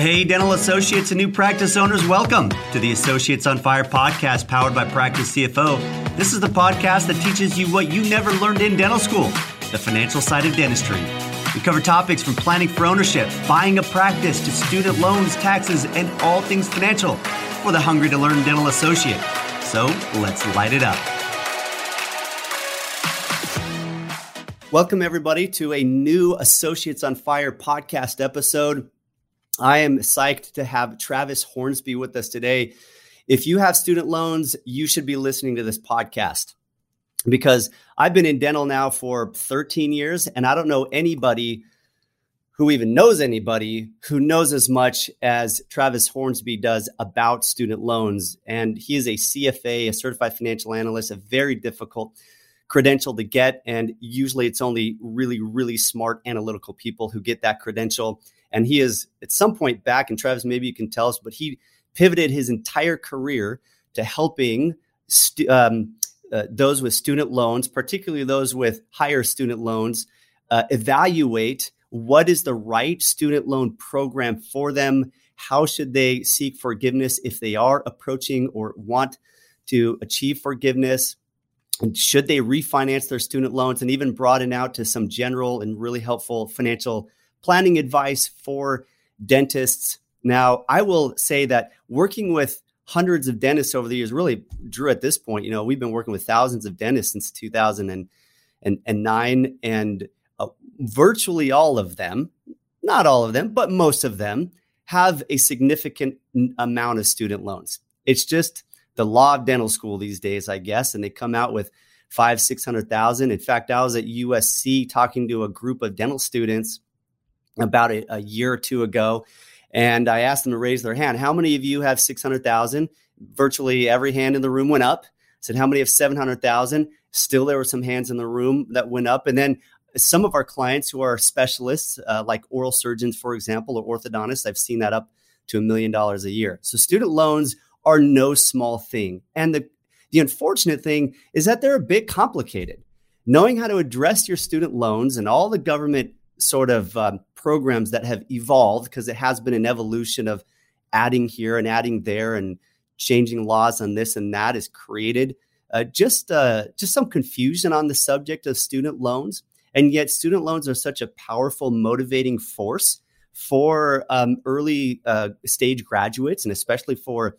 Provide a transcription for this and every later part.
Hey, dental associates and new practice owners, welcome to the Associates on Fire podcast powered by Practice CFO. This is the podcast that teaches you what you never learned in dental school the financial side of dentistry. We cover topics from planning for ownership, buying a practice, to student loans, taxes, and all things financial for the hungry to learn dental associate. So let's light it up. Welcome, everybody, to a new Associates on Fire podcast episode. I am psyched to have Travis Hornsby with us today. If you have student loans, you should be listening to this podcast because I've been in dental now for 13 years and I don't know anybody who even knows anybody who knows as much as Travis Hornsby does about student loans. And he is a CFA, a certified financial analyst, a very difficult credential to get. And usually it's only really, really smart analytical people who get that credential. And he is at some point back, and Travis, maybe you can tell us, but he pivoted his entire career to helping stu- um, uh, those with student loans, particularly those with higher student loans, uh, evaluate what is the right student loan program for them. How should they seek forgiveness if they are approaching or want to achieve forgiveness? And should they refinance their student loans and even broaden out to some general and really helpful financial planning advice for dentists. Now, I will say that working with hundreds of dentists over the years, really, Drew, at this point, you know, we've been working with thousands of dentists since 2009, and uh, virtually all of them, not all of them, but most of them, have a significant amount of student loans. It's just the law of dental school these days, I guess, and they come out with five, six hundred thousand. In fact, I was at USC talking to a group of dental students about a, a year or two ago. And I asked them to raise their hand. How many of you have 600,000? Virtually every hand in the room went up. I said, How many have 700,000? Still, there were some hands in the room that went up. And then some of our clients who are specialists, uh, like oral surgeons, for example, or orthodontists, I've seen that up to a million dollars a year. So student loans are no small thing. And the, the unfortunate thing is that they're a bit complicated. Knowing how to address your student loans and all the government sort of um, programs that have evolved because it has been an evolution of adding here and adding there and changing laws on this and that has created uh, just uh, just some confusion on the subject of student loans. And yet, student loans are such a powerful motivating force for um, early uh, stage graduates and especially for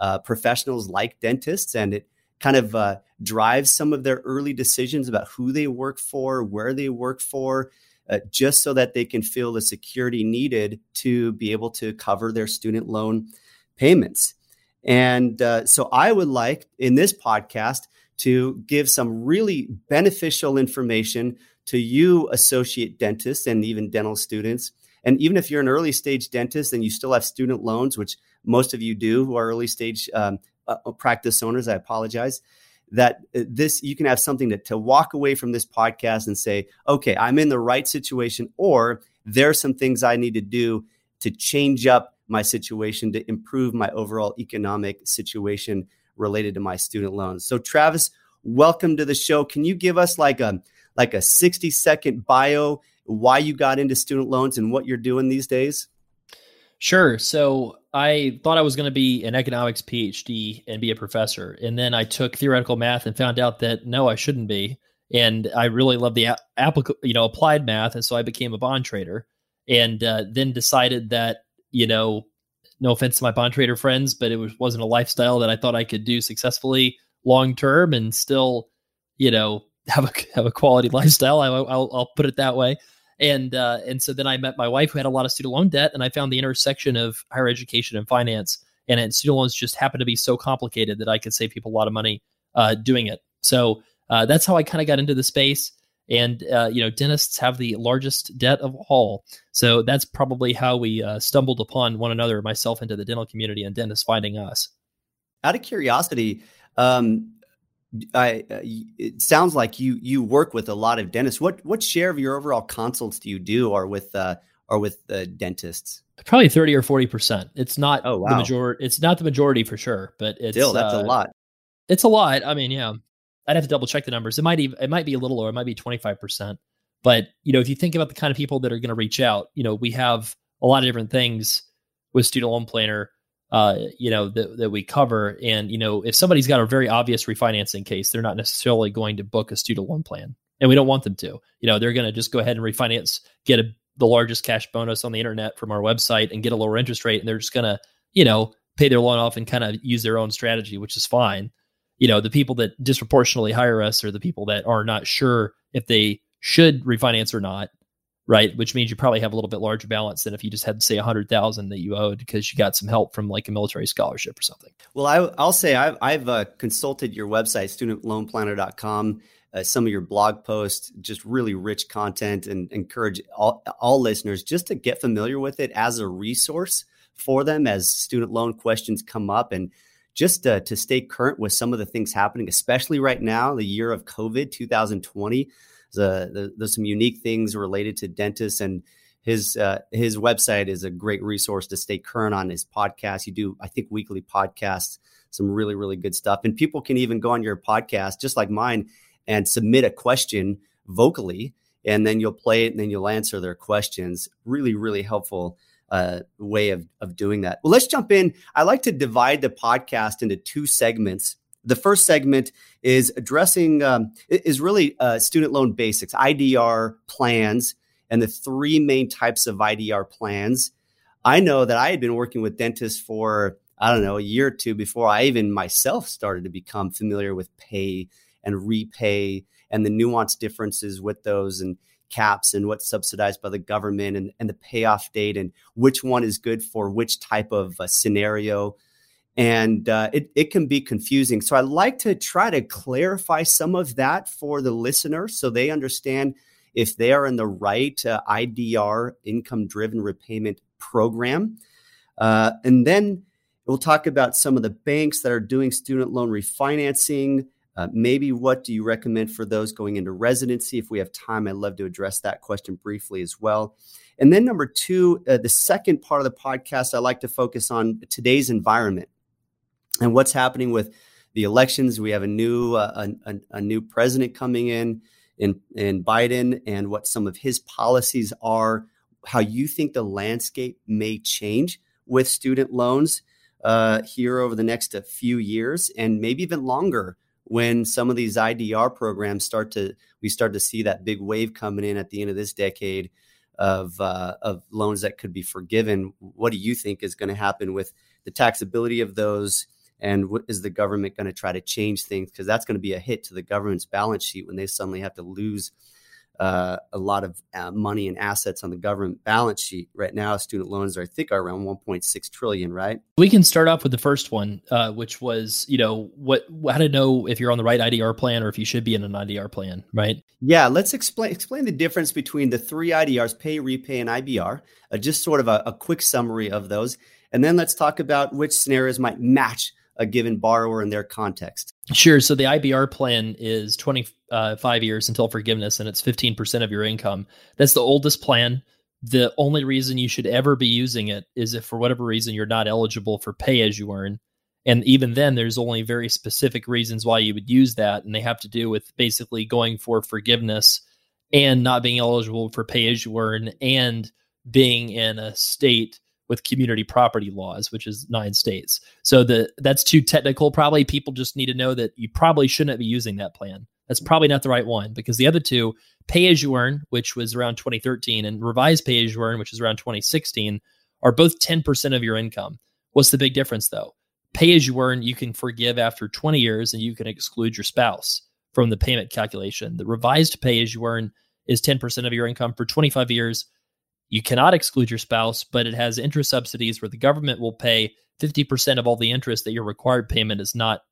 uh, professionals like dentists. And it kind of uh, drives some of their early decisions about who they work for, where they work for, uh, just so that they can feel the security needed to be able to cover their student loan payments. And uh, so I would like in this podcast to give some really beneficial information to you, associate dentists, and even dental students. And even if you're an early stage dentist and you still have student loans, which most of you do who are early stage um, uh, practice owners, I apologize that uh, this you can have something to, to walk away from this podcast and say okay i'm in the right situation or there are some things i need to do to change up my situation to improve my overall economic situation related to my student loans. So travis welcome to the show. Can you give us like a like a 60 second bio why you got into student loans and what you're doing these days Sure. So I thought I was going to be an economics PhD and be a professor. And then I took theoretical math and found out that no, I shouldn't be. And I really love the applic- you know, applied math. And so I became a bond trader and uh, then decided that, you know, no offense to my bond trader friends, but it was, wasn't a lifestyle that I thought I could do successfully long term and still, you know, have a, have a quality lifestyle. I, will I'll put it that way and uh, and so then I met my wife who had a lot of student loan debt, and I found the intersection of higher education and finance. And, and student loans just happened to be so complicated that I could save people a lot of money uh, doing it. So uh, that's how I kind of got into the space. And uh, you know, dentists have the largest debt of all, so that's probably how we uh, stumbled upon one another, myself into the dental community, and dentists finding us. Out of curiosity, um, I, uh, it sounds like you you work with a lot of dentists. What what share of your overall consults do you do are with uh, are with the dentists? Probably thirty or forty percent. It's not oh, wow. the majority. It's not the majority for sure, but it's still that's uh, a lot. It's a lot. I mean, yeah, I'd have to double check the numbers. It might even it might be a little lower. It might be twenty five percent. But you know, if you think about the kind of people that are going to reach out, you know, we have a lot of different things with Student Loan Planner, uh, you know, that, that we cover. And, you know, if somebody's got a very obvious refinancing case, they're not necessarily going to book a student loan plan. And we don't want them to. You know, they're going to just go ahead and refinance, get a, the largest cash bonus on the internet from our website and get a lower interest rate. And they're just going to, you know, pay their loan off and kind of use their own strategy, which is fine. You know, the people that disproportionately hire us are the people that are not sure if they should refinance or not right? Which means you probably have a little bit larger balance than if you just had, say, a hundred thousand that you owed because you got some help from like a military scholarship or something. Well, I, will say I've, I've uh, consulted your website, studentloanplanner.com. Uh, some of your blog posts, just really rich content, and encourage all, all listeners just to get familiar with it as a resource for them as student loan questions come up and just uh, to stay current with some of the things happening, especially right now, the year of COVID 2020 there's, there's some unique things related to dentists and his uh, his website is a great resource to stay current on his podcast. You do, I think, weekly podcasts, some really really good stuff, and people can even go on your podcast, just like mine, and submit a question vocally, and then you'll play it, and then you'll answer their questions. Really really helpful uh, way of of doing that. Well, let's jump in. I like to divide the podcast into two segments. The first segment is addressing um, is really uh, student loan basics, IDR plans, and the three main types of IDR plans. I know that I had been working with dentists for I don't know a year or two before I even myself started to become familiar with pay and repay and the nuanced differences with those and caps and what's subsidized by the government and, and the payoff date and which one is good for which type of uh, scenario and uh, it, it can be confusing. So I like to try to clarify some of that for the listener so they understand if they are in the right uh, IDR income driven repayment program. Uh, and then we'll talk about some of the banks that are doing student loan refinancing. Uh, maybe what do you recommend for those going into residency? If we have time, I'd love to address that question briefly as well. And then, number two, uh, the second part of the podcast, I like to focus on today's environment and what's happening with the elections. We have a new uh, a, a, new president coming in in in Biden, and what some of his policies are. How you think the landscape may change with student loans uh, here over the next uh, few years, and maybe even longer when some of these IDR programs start to we start to see that big wave coming in at the end of this decade of uh, of loans that could be forgiven. What do you think is going to happen with the taxability of those? And what is the government going to try to change things? Because that's going to be a hit to the government's balance sheet when they suddenly have to lose uh, a lot of uh, money and assets on the government balance sheet. Right now student loans are i think are around 1.6 trillion right? We can start off with the first one uh, which was you know what how to know if you're on the right idr plan or if you should be in an idr plan right? Yeah let's explain explain the difference between the three idrs pay repay and ibr uh, just sort of a, a quick summary of those. And then let's talk about which scenarios might match a given borrower in their context. Sure. So the IBR plan is 25 years until forgiveness and it's 15% of your income. That's the oldest plan. The only reason you should ever be using it is if for whatever reason you're not eligible for pay as you earn. And even then, there's only very specific reasons why you would use that. And they have to do with basically going for forgiveness and not being eligible for pay as you earn and being in a state with community property laws, which is nine states. So the that's too technical. Probably people just need to know that you probably shouldn't be using that plan. That's probably not the right one because the other two, pay as you earn, which was around 2013, and revised pay as you earn, which is around 2016, are both 10% of your income. What's the big difference though? Pay as you earn, you can forgive after 20 years and you can exclude your spouse from the payment calculation. The revised pay as you earn is 10% of your income for 25 years you cannot exclude your spouse, but it has interest subsidies where the government will pay 50% of all the interest that your required payment is not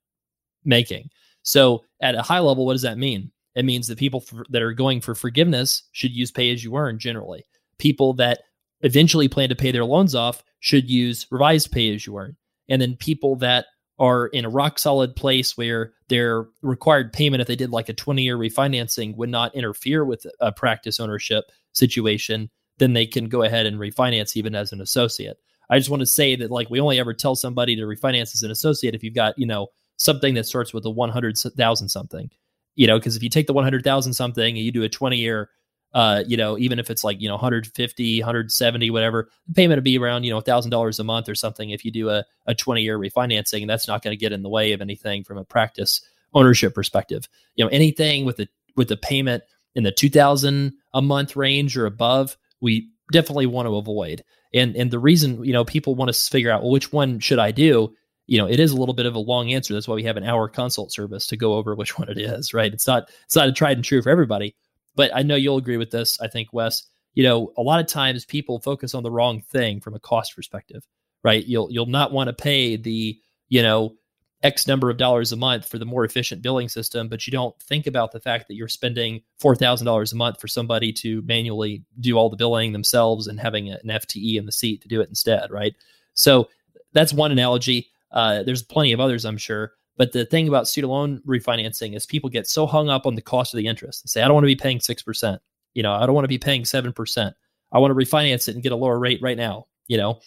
making. So, at a high level, what does that mean? It means that people for, that are going for forgiveness should use pay as you earn generally. People that eventually plan to pay their loans off should use revised pay as you earn. And then people that are in a rock solid place where their required payment, if they did like a 20 year refinancing, would not interfere with a practice ownership situation, then they can go ahead and refinance even as an associate. I just want to say that like we only ever tell somebody to refinance as an associate if you've got, you know, something that starts with a 100,000 something. You know, because if you take the 100,000 something and you do a 20 year uh, you know, even if it's like, you know, 150, 170, whatever, the payment would be around, you know, $1,000 a month or something if you do a, a 20 year refinancing. And that's not going to get in the way of anything from a practice ownership perspective. You know, anything with the, with the payment in the 2000 a month range or above, we definitely want to avoid. And, and the reason, you know, people want to figure out, well, which one should I do? you know, it is a little bit of a long answer. That's why we have an hour consult service to go over which one it is, right? It's not it's not a tried and true for everybody. But I know you'll agree with this. I think, Wes, you know, a lot of times people focus on the wrong thing from a cost perspective, right? You'll you'll not want to pay the, you know, X number of dollars a month for the more efficient billing system, but you don't think about the fact that you're spending four thousand dollars a month for somebody to manually do all the billing themselves and having an FTE in the seat to do it instead, right? So that's one analogy. Uh, there's plenty of others, I'm sure. But the thing about student loan refinancing is people get so hung up on the cost of the interest. They say, I don't want to be paying 6%. You know, I don't want to be paying 7%. I want to refinance it and get a lower rate right now, you know?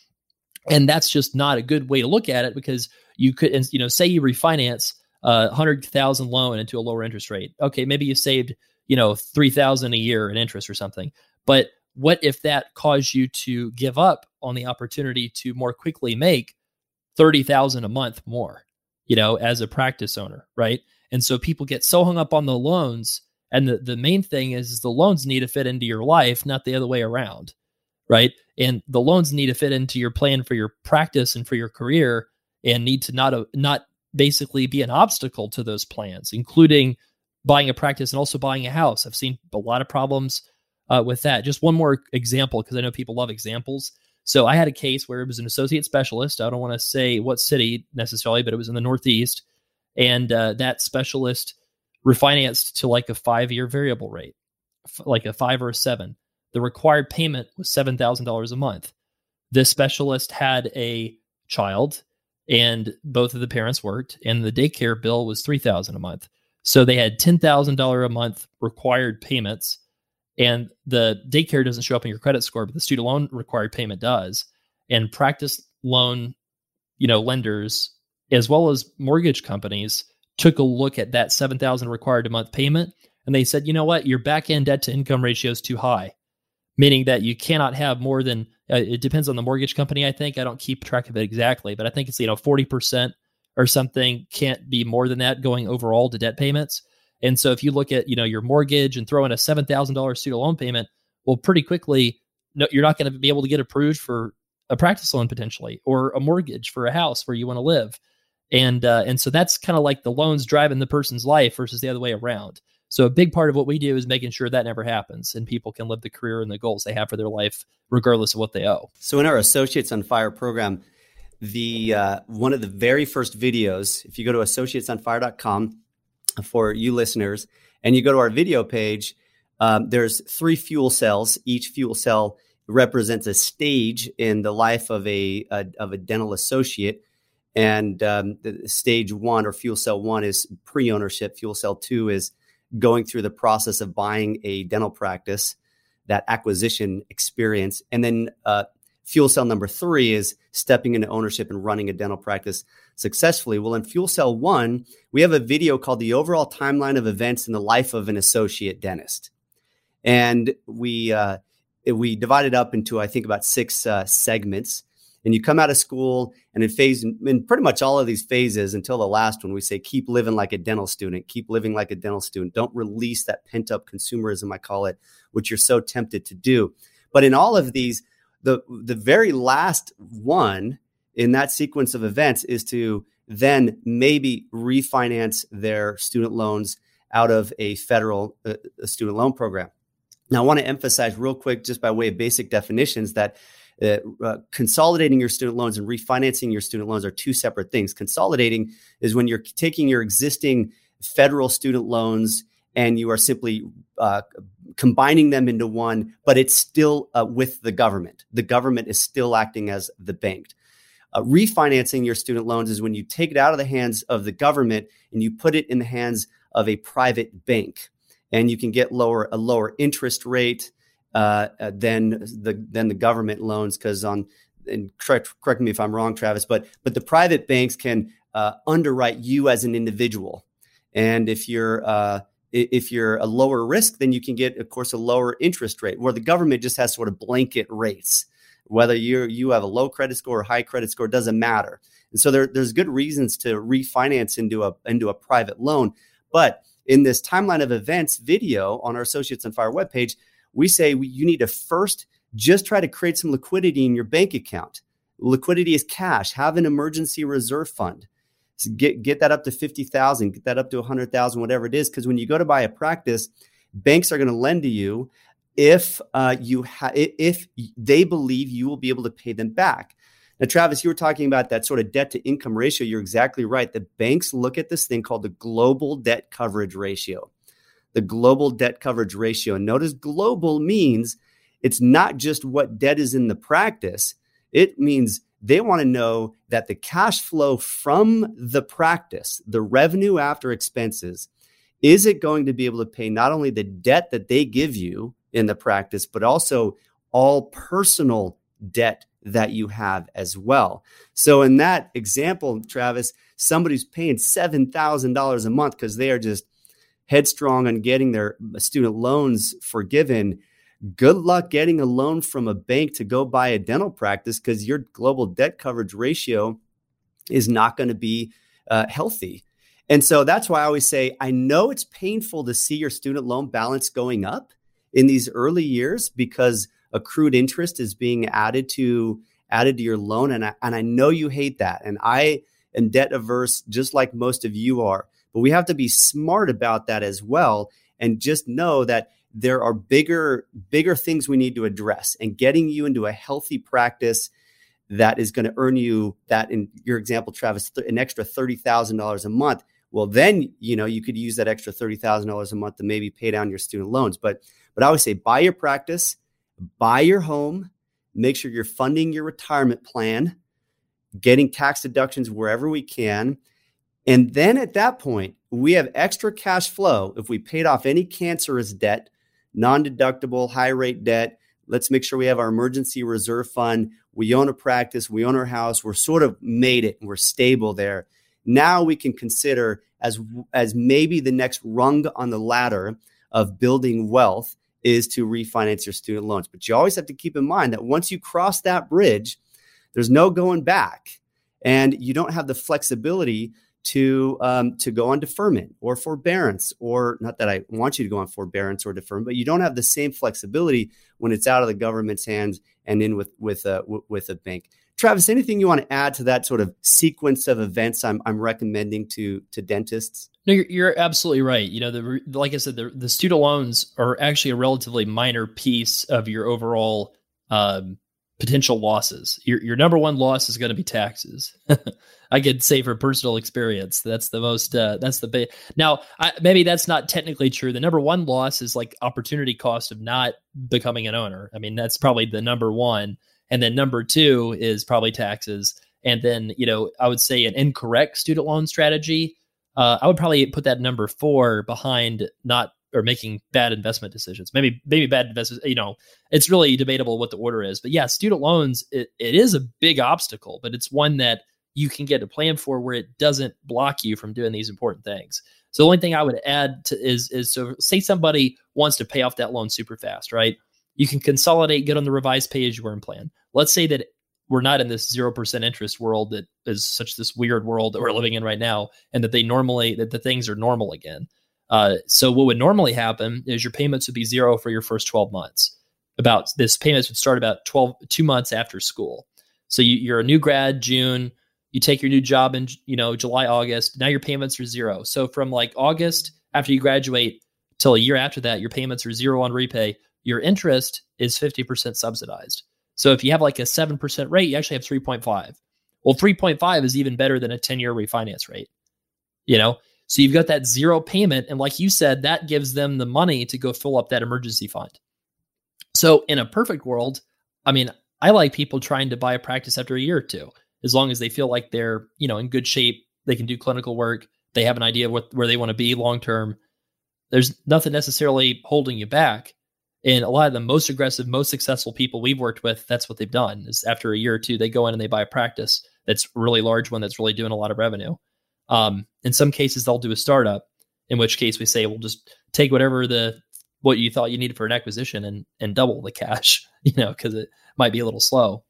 And that's just not a good way to look at it because you could, you know, say you refinance a hundred thousand loan into a lower interest rate. Okay, maybe you saved, you know, three thousand a year in interest or something. But what if that caused you to give up on the opportunity to more quickly make thirty thousand a month more? you know, as a practice owner, right? And so people get so hung up on the loans. And the, the main thing is, is the loans need to fit into your life, not the other way around, right? And the loans need to fit into your plan for your practice and for your career and need to not, uh, not basically be an obstacle to those plans, including buying a practice and also buying a house. I've seen a lot of problems uh, with that. Just one more example, because I know people love examples. So I had a case where it was an associate specialist. I don't want to say what city necessarily, but it was in the Northeast. And uh, that specialist refinanced to like a five year variable rate, like a five or a seven. The required payment was $7,000 a month. This specialist had a child and both of the parents worked and the daycare bill was 3000 a month. So they had $10,000 a month required payments and the daycare doesn't show up in your credit score, but the student loan required payment does. And practice loan, you know, lenders as well as mortgage companies took a look at that 7000 required a month payment and they said, "You know what? Your back end debt to income ratio is too high." Meaning that you cannot have more than uh, it depends on the mortgage company, I think. I don't keep track of it exactly, but I think it's, you know, 40% or something can't be more than that going overall to debt payments. And so if you look at, you know, your mortgage and throw in a $7,000 student loan payment, well, pretty quickly, no, you're not going to be able to get approved for a practice loan potentially or a mortgage for a house where you want to live. And, uh, and so that's kind of like the loans driving the person's life versus the other way around. So a big part of what we do is making sure that never happens and people can live the career and the goals they have for their life, regardless of what they owe. So in our Associates on Fire program, the uh, one of the very first videos, if you go to associatesonfire.com, for you listeners, and you go to our video page, um, there's three fuel cells. Each fuel cell represents a stage in the life of a, a of a dental associate. And um, stage one or fuel cell one is pre ownership. Fuel cell two is going through the process of buying a dental practice, that acquisition experience. And then uh, fuel cell number three is stepping into ownership and running a dental practice successfully. Well, in Fuel Cell 1, we have a video called The Overall Timeline of Events in the Life of an Associate Dentist. And we, uh, we divided up into, I think, about six uh, segments. And you come out of school, and in phase, in pretty much all of these phases until the last one, we say, keep living like a dental student, keep living like a dental student. Don't release that pent up consumerism, I call it, which you're so tempted to do. But in all of these, the the very last one in that sequence of events is to then maybe refinance their student loans out of a federal uh, student loan program. Now, I want to emphasize real quick, just by way of basic definitions, that uh, uh, consolidating your student loans and refinancing your student loans are two separate things. Consolidating is when you're taking your existing federal student loans and you are simply uh, combining them into one, but it's still uh, with the government. The government is still acting as the bank. Uh, refinancing your student loans is when you take it out of the hands of the government and you put it in the hands of a private bank, and you can get lower a lower interest rate uh, uh than the than the government loans because on and correct correct me if I'm wrong, Travis, but but the private banks can uh, underwrite you as an individual, and if you're uh, if you're a lower risk, then you can get, of course, a lower interest rate where the government just has sort of blanket rates. Whether you you have a low credit score or high credit score doesn't matter. And so there, there's good reasons to refinance into a into a private loan. But in this timeline of events video on our Associates on Fire webpage, we say we, you need to first just try to create some liquidity in your bank account. Liquidity is cash. Have an emergency reserve fund. So get get that up to fifty thousand. Get that up to a hundred thousand, whatever it is. Because when you go to buy a practice, banks are going to lend to you if uh, you ha- if they believe you will be able to pay them back. Now, Travis, you were talking about that sort of debt to income ratio. You're exactly right. The banks look at this thing called the global debt coverage ratio. The global debt coverage ratio. And notice global means it's not just what debt is in the practice, it means they want to know that the cash flow from the practice, the revenue after expenses, is it going to be able to pay not only the debt that they give you in the practice, but also all personal debt that you have as well. So, in that example, Travis, somebody's paying $7,000 a month because they are just headstrong on getting their student loans forgiven. Good luck getting a loan from a bank to go buy a dental practice because your global debt coverage ratio is not going to be uh, healthy. And so that's why I always say, I know it's painful to see your student loan balance going up in these early years because accrued interest is being added to added to your loan and I, and I know you hate that and I am debt averse just like most of you are but we have to be smart about that as well and just know that there are bigger bigger things we need to address and getting you into a healthy practice that is going to earn you that in your example Travis an extra $30,000 a month well then you know you could use that extra $30,000 a month to maybe pay down your student loans but but I always say buy your practice buy your home, make sure you're funding your retirement plan, getting tax deductions wherever we can. And then at that point, we have extra cash flow. If we paid off any cancerous debt, non deductible, high rate debt, let's make sure we have our emergency reserve fund. We own a practice, we own our house, we're sort of made it, we're stable there. Now we can consider as, as maybe the next rung on the ladder of building wealth is to refinance your student loans. But you always have to keep in mind that once you cross that bridge, there's no going back, and you don't have the flexibility to um, to go on deferment or forbearance, or not that I want you to go on forbearance or deferment, but you don't have the same flexibility when it's out of the government's hands and in with with a with a bank. Travis, anything you want to add to that sort of sequence of events I'm, I'm recommending to to dentists? No, you're, you're absolutely right. You know, the like I said, the, the student loans are actually a relatively minor piece of your overall um, potential losses. Your your number one loss is going to be taxes. I could say for personal experience, that's the most. Uh, that's the big. Now, I, maybe that's not technically true. The number one loss is like opportunity cost of not becoming an owner. I mean, that's probably the number one, and then number two is probably taxes. And then you know, I would say an incorrect student loan strategy uh, I would probably put that number four behind not or making bad investment decisions. Maybe maybe bad investments. You know, it's really debatable what the order is. But yeah, student loans it, it is a big obstacle, but it's one that you can get a plan for where it doesn't block you from doing these important things. So the only thing I would add to is is so say somebody wants to pay off that loan super fast, right? You can consolidate, get on the revised pay as you earn plan. Let's say that we're not in this 0% interest world that is such this weird world that we're living in right now and that they normally that the things are normal again uh, so what would normally happen is your payments would be zero for your first 12 months. About this payments would start about 12 two months after school. So you, you're a new grad june you take your new job in you know july august now your payments are zero. So from like august after you graduate till a year after that your payments are zero on repay. Your interest is 50% subsidized. So if you have like a 7% rate, you actually have 3.5. Well, 3.5 is even better than a 10 year refinance rate. You know, so you've got that zero payment. And like you said, that gives them the money to go fill up that emergency fund. So in a perfect world, I mean, I like people trying to buy a practice after a year or two, as long as they feel like they're, you know, in good shape, they can do clinical work, they have an idea of what where they want to be long term. There's nothing necessarily holding you back. And a lot of the most aggressive, most successful people we've worked with, that's what they've done. Is after a year or two, they go in and they buy a practice that's really large one that's really doing a lot of revenue. Um, in some cases, they'll do a startup, In which case we say we'll just take whatever the what you thought you needed for an acquisition and and double the cash, you know, because it might be a little slow.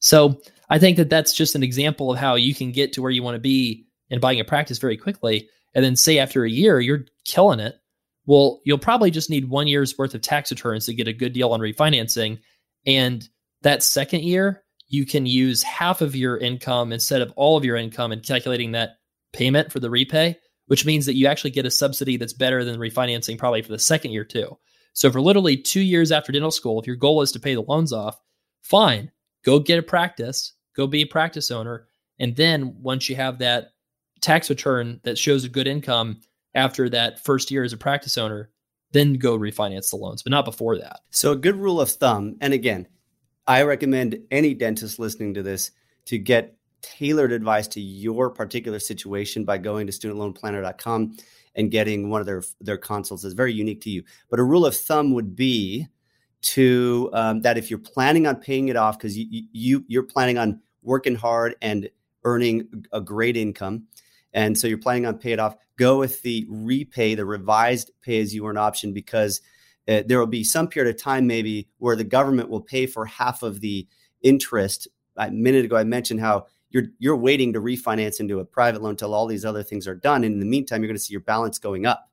So I think that that's just an example of how you can get to where you want to be in buying a practice very quickly. And then say after a year you're killing it. Well, you'll probably just need one year's worth of tax returns to get a good deal on refinancing. And that second year, you can use half of your income instead of all of your income in calculating that payment for the repay, which means that you actually get a subsidy that's better than refinancing probably for the second year too. So for literally two years after dental school, if your goal is to pay the loans off, fine, go get a practice, go be a practice owner. And then once you have that tax return that shows a good income after that first year as a practice owner, then go refinance the loans, but not before that. So, a good rule of thumb, and again, I recommend any dentist listening to this to get tailored advice to your particular situation by going to studentloanplanner.com and getting one of their their consults that's very unique to you. But a rule of thumb would be to um, that if you're planning on paying it off because you, you you're planning on working hard and earning a great income, and so you're planning on pay it off, go with the repay, the revised pay as you earn option because uh, there will be some period of time maybe where the government will pay for half of the interest. A minute ago, I mentioned how you're you're waiting to refinance into a private loan until all these other things are done, and in the meantime, you're going to see your balance going up,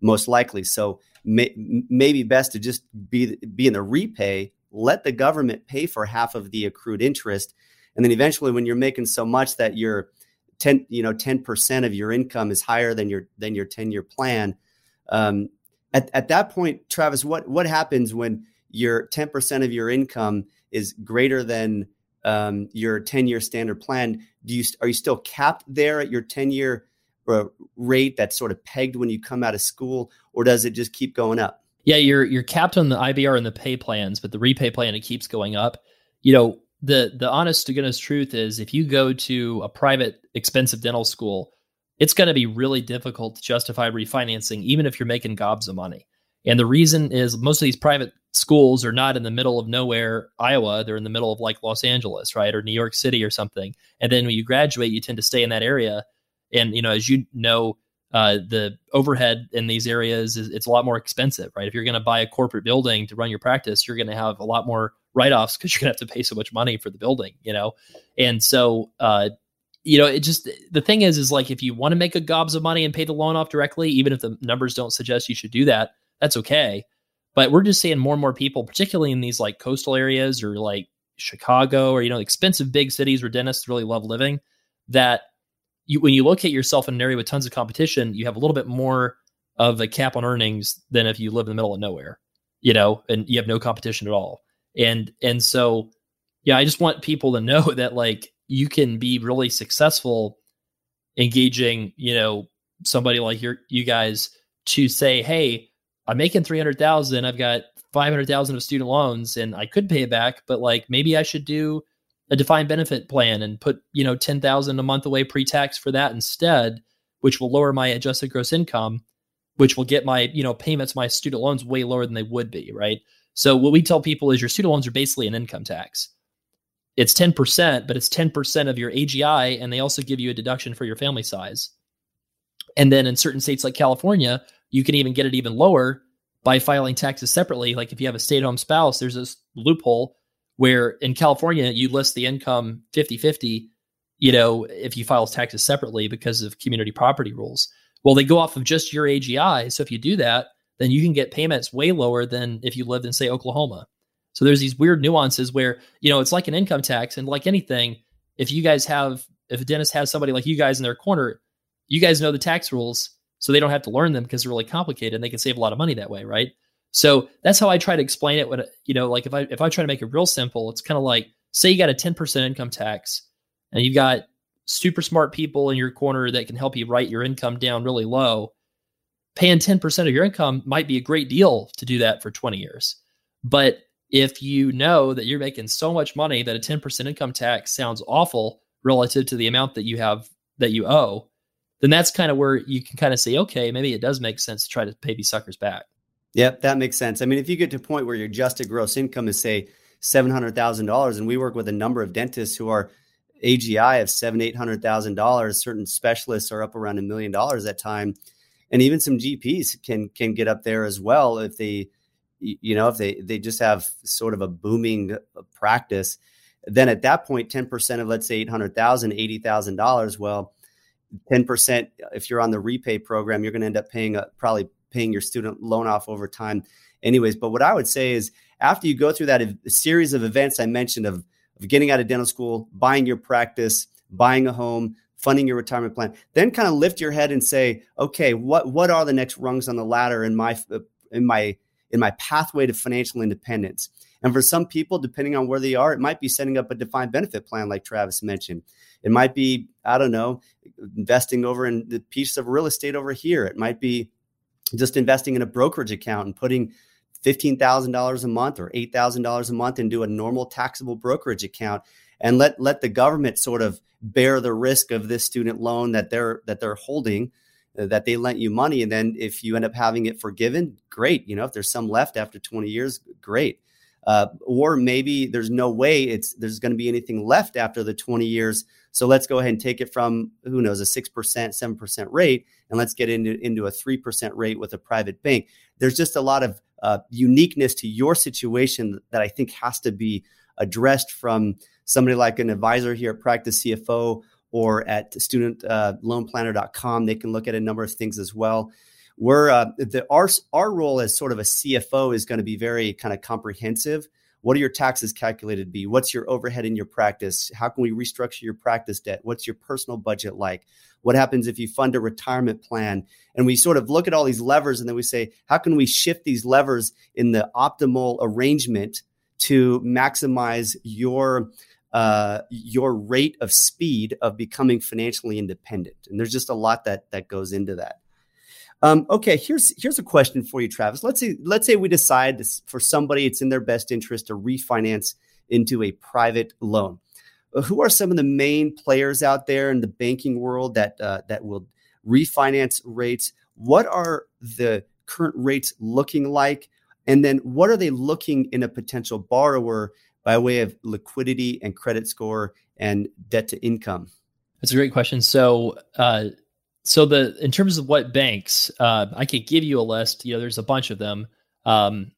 most likely. So may, maybe best to just be be in the repay. Let the government pay for half of the accrued interest, and then eventually, when you're making so much that you're 10 you know 10% of your income is higher than your than your 10 year plan um, at, at that point travis what what happens when your 10% of your income is greater than um, your 10 year standard plan do you are you still capped there at your 10 year uh, rate that's sort of pegged when you come out of school or does it just keep going up? Yeah you're you're capped on the ibr and the pay plans but the repay plan it keeps going up. You know the the honest to goodness truth is if you go to a private expensive dental school it's going to be really difficult to justify refinancing even if you're making gobs of money and the reason is most of these private schools are not in the middle of nowhere iowa. They're in the middle of like los angeles right or new york city or something. And then when you graduate you tend to stay in that area. And you know as you know uh, the overhead in these areas is it's a lot more expensive right? If you're going to buy a corporate building to run your practice you're going to have a lot more write-offs because you're gonna have to pay so much money for the building, you know? And so uh you know, it just the thing is, is like if you want to make a gobs of money and pay the loan off directly, even if the numbers don't suggest you should do that, that's okay. But we're just seeing more and more people, particularly in these like coastal areas or like Chicago or you know expensive big cities where dentists really love living, that you when you locate yourself in an area with tons of competition, you have a little bit more of a cap on earnings than if you live in the middle of nowhere, you know, and you have no competition at all and and so yeah i just want people to know that like you can be really successful engaging you know somebody like your you guys to say hey i'm making 300000 i've got 500000 of student loans and i could pay it back but like maybe i should do a defined benefit plan and put you know 10000 a month away pre-tax for that instead which will lower my adjusted gross income which will get my you know payments my student loans way lower than they would be right so what we tell people is your student loans are basically an income tax. It's 10%, but it's 10% of your AGI, and they also give you a deduction for your family size. And then in certain states like California, you can even get it even lower by filing taxes separately. Like if you have a stay at home spouse, there's this loophole where in California, you list the income 50 50, you know, if you file taxes separately because of community property rules. Well, they go off of just your AGI. So if you do that, then you can get payments way lower than if you lived in, say, Oklahoma. So there's these weird nuances where, you know, it's like an income tax. And like anything, if you guys have, if a dentist has somebody like you guys in their corner, you guys know the tax rules. So they don't have to learn them because they're really complicated and they can save a lot of money that way. Right. So that's how I try to explain it. When, you know, like if I, if I try to make it real simple, it's kind of like, say you got a 10% income tax and you've got super smart people in your corner that can help you write your income down really low paying 10% of your income might be a great deal to do that for 20 years. But if you know that you're making so much money that a 10% income tax sounds awful relative to the amount that you have that you owe, then that's kind of where you can kind of say, okay, maybe it does make sense to try to pay these suckers back. Yep, that makes sense. I mean, if you get to a point where your adjusted gross income is say seven hundred thousand dollars, and we work with a number of dentists who are AGI of seven, eight hundred thousand dollars. Certain specialists are up around a million dollars at time and even some GPs can can get up there as well if they you know if they they just have sort of a booming uh, practice then at that point 10% of let's say $800,000 $80,000 well 10% if you're on the repay program you're going to end up paying a, probably paying your student loan off over time anyways but what I would say is after you go through that series of events I mentioned of, of getting out of dental school buying your practice buying a home funding your retirement plan then kind of lift your head and say okay what what are the next rungs on the ladder in my uh, in my in my pathway to financial independence. And for some people, depending on where they are, it might be setting up a defined benefit plan, like Travis mentioned. It might be, I don't know, investing over in the piece of real estate over here. It might be just investing in a brokerage account and putting $15,000 a month or $8,000 a month into a normal taxable brokerage account and let let the government sort of bear the risk of this student loan that they're that they're holding that they lent you money. And then if you end up having it forgiven great. You know if there's some left after 20 years great. Uh, or maybe there's no way it's there's going to be anything left after the 20 years so let's go ahead and take it from who knows a 6% 7% rate and let's get into into a 3% rate with a private bank there's just a lot of uh, uniqueness to your situation that i think has to be addressed from somebody like an advisor here at practice cfo or at studentloanplanner.com. Uh, they can look at a number of things as well. We're uh, the our our role as sort of a CFO is going to be very kind of comprehensive. What are your taxes calculated to be? What's your overhead in your practice? How can we restructure your practice debt? What's your personal budget like? What happens if you fund a retirement plan? And we sort of look at all these levers and then we say, how can we shift these levers in the optimal arrangement to maximize your uh, your rate of speed of becoming financially independent. And there's just a lot that that goes into that. Um, okay, here's here's a question for you, Travis. Let's say let's say we decide this, for somebody it's in their best interest to refinance into a private loan. Uh, who are some of the main players out there in the banking world that uh, that will refinance rates? What are the current rates looking like? And then what are they looking in a potential borrower by way of liquidity and credit score and debt to income? That's a great question. So, uh, so the in terms of what banks, uh, I could give you a list. You know, there's a bunch of them. Um,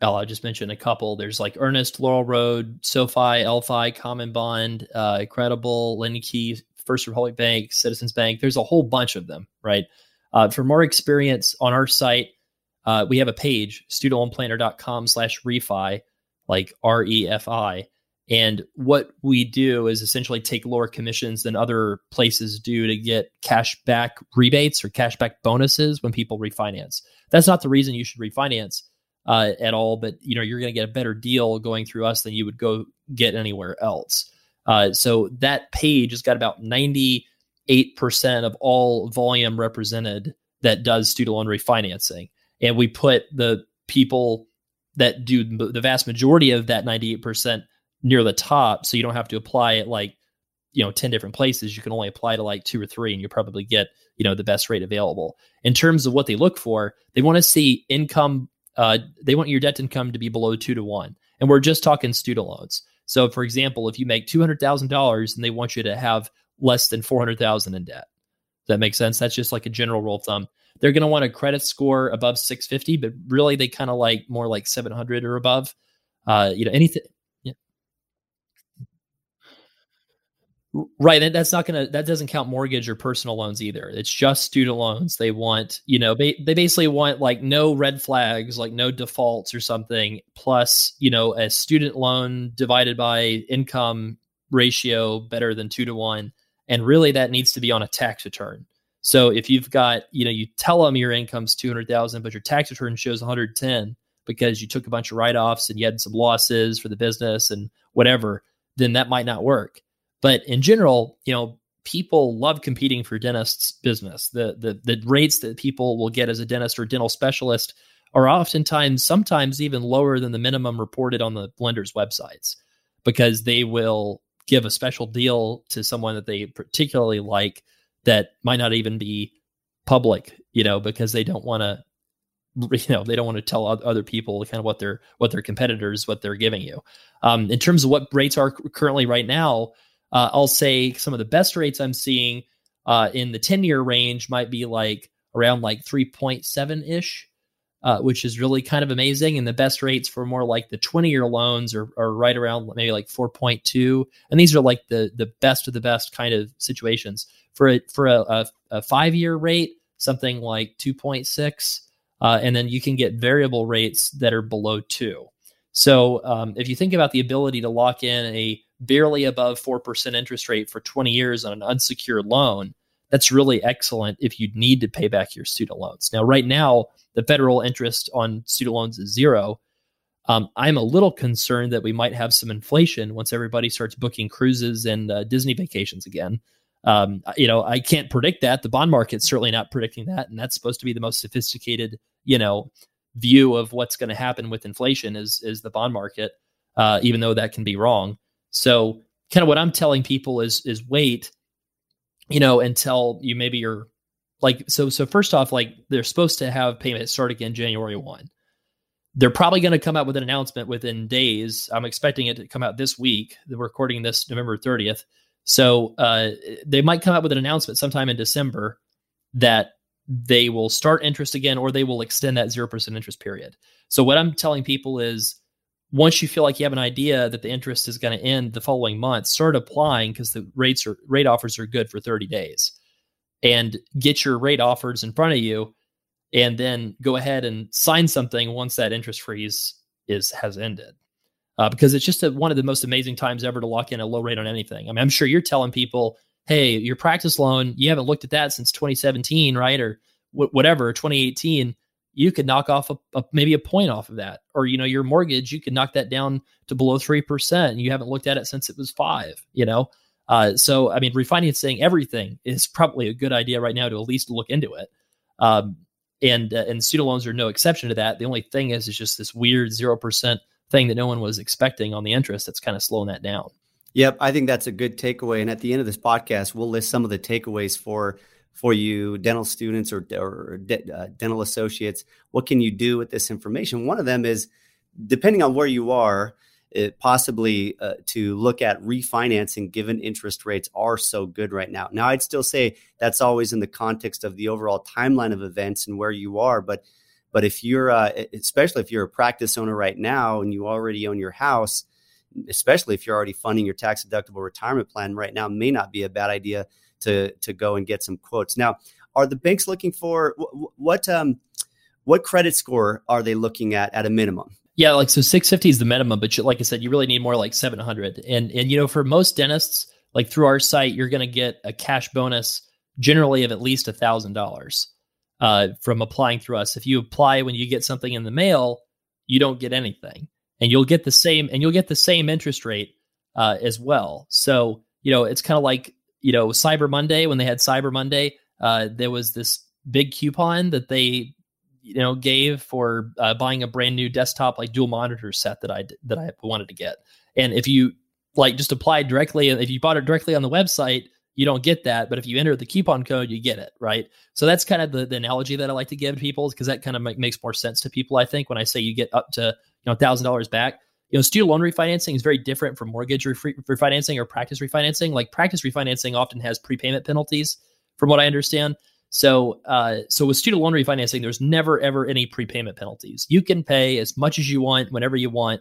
I'll just mention a couple. There's like Earnest, Laurel Road, SoFi, Elfi, Common Bond, uh, Credible, Key, First Republic Bank, Citizens Bank. There's a whole bunch of them, right? Uh, for more experience on our site, uh, we have a page, studentloanplanner.com slash refi like REFI. And what we do is essentially take lower commissions than other places do to get cash back rebates or cash back bonuses when people refinance. That's not the reason you should refinance uh, at all, but you know you're going to get a better deal going through us than you would go get anywhere else. Uh, so that page has got about 98% of all volume represented that does student loan refinancing, and we put the people that do the vast majority of that 98% near the top. So you don't have to apply it like, you know, 10 different places. You can only apply to like two or three and you'll probably get, you know, the best rate available. In terms of what they look for, they want to see income, uh, they want your debt income to be below two to one. And we're just talking student loans. So for example, if you make $200,000 and they want you to have less than 400,000 in debt, that make sense? That's just like a general rule of thumb. They're going to want a credit score above 650, but really they kind of like more like 700 or above. Uh, you know, anything. Yeah. Right. And that's not going to, that doesn't count mortgage or personal loans either. It's just student loans. They want, you know, they, they basically want like no red flags, like no defaults or something, plus, you know, a student loan divided by income ratio better than two to one. And really that needs to be on a tax return. So if you've got, you know, you tell them your income's 200,000, but your tax return shows 110 because you took a bunch of write-offs and you had some losses for the business and whatever, then that might not work. But in general, you know, people love competing for dentists business. The the the rates that people will get as a dentist or dental specialist are oftentimes sometimes even lower than the minimum reported on the lender's websites because they will give a special deal to someone that they particularly like that might not even be public, you know, because they don't want to you know they don't want to tell other people kind of what their what their competitors what they're giving you um, in terms of what rates are currently right now uh, i'll say some of the best rates i'm seeing uh, in the 10 year range might be like around like 3.7 ish, uh, which is really kind of amazing. And the best rates for more like the 20 year loans are, are right around maybe like 4.2. And these are like the the best of the best kind of situations for a, for a, a, a five year rate, something like 2.6. Uh, and then you can get variable rates that are below two. So um, if you think about the ability to lock in a barely above 4% interest rate for 20 years on an unsecured loan, that's really excellent if you need to pay back your student loans. Now, right now, the federal interest on student loans is zero. Um, I'm a little concerned that we might have some inflation once everybody starts booking cruises and uh, Disney vacations again. Um, you know, I can't predict that. The bond market's certainly not predicting that, and that's supposed to be the most sophisticated, you know, view of what's going to happen with inflation is is the bond market, uh, even though that can be wrong. So, kind of what I'm telling people is is wait, you know, until you maybe you're like so. So first off, like they're supposed to have payment start again January one. They're probably going to come out with an announcement within days. I'm expecting it to come out this week. We're recording this November 30th. So uh, they might come out with an announcement sometime in December that they will start interest again or they will extend that 0% interest period. So what I'm telling people is once you feel like you have an idea that the interest is going to end the following month, start applying because the rates are rate offers are good for 30 days. And get your rate offers in front of you and then go ahead and sign something once that interest freeze is has ended. Uh, because it's just a, one of the most amazing times ever to lock in a low rate on anything. I mean, I'm sure you're telling people hey, your practice loan, you haven't looked at that since 2017, right? Or wh- whatever, 2018, you could knock off a, a, maybe a point off of that. Or, you know, your mortgage, you could knock that down to below 3%. You haven't looked at it since it was five, you know? Uh, so, I mean, refinancing everything is probably a good idea right now to at least look into it. Um, and uh, and student loans are no exception to that. The only thing is, is just this weird zero percent thing that no one was expecting on the interest that's kind of slowing that down. Yep, I think that's a good takeaway. And at the end of this podcast, we'll list some of the takeaways for for you dental students or, or uh, dental associates. What can you do with this information? One of them is, depending on where you are, it possibly uh, to look at refinancing given interest rates are so good right now. Now, I'd still say that's always in the context of the overall timeline of events and where you are, but but if you're uh, especially if you're a practice owner right now and you already own your house especially if you're already funding your tax deductible retirement plan right now, may not be a bad idea to to go and get some quotes. Now, are the banks looking for what um, what credit score are they looking at at a minimum? Yeah, like so 650 is the minimum, but you, like I said, you really need more like 700. And and you know, for most dentists, like through our site, you're going to get a cash bonus generally of at least a thousand dollars uh, from applying through us. If you apply when you get something in the mail, you don't get anything and you'll get the same and you'll get the same interest rate uh, as well. So you know it's kind of like you know Cyber Monday when they had Cyber Monday. Uh, there was this big coupon that they you know gave for uh, buying a brand new desktop like dual monitor set that I that I wanted to get. And if you like just applied directly, if you bought it directly on the website, you don't get that. But if you enter the coupon code, you get it, right? So that's kind of the, the analogy that I like to give people because that kind of make, makes more sense to people. I think when I say you get up to you know thousand dollars back. You know, student loan refinancing is very different from mortgage refi- refinancing or practice refinancing. Like practice refinancing often has prepayment penalties, from what I understand. So, uh, so with student loan refinancing, there's never ever any prepayment penalties. You can pay as much as you want whenever you want.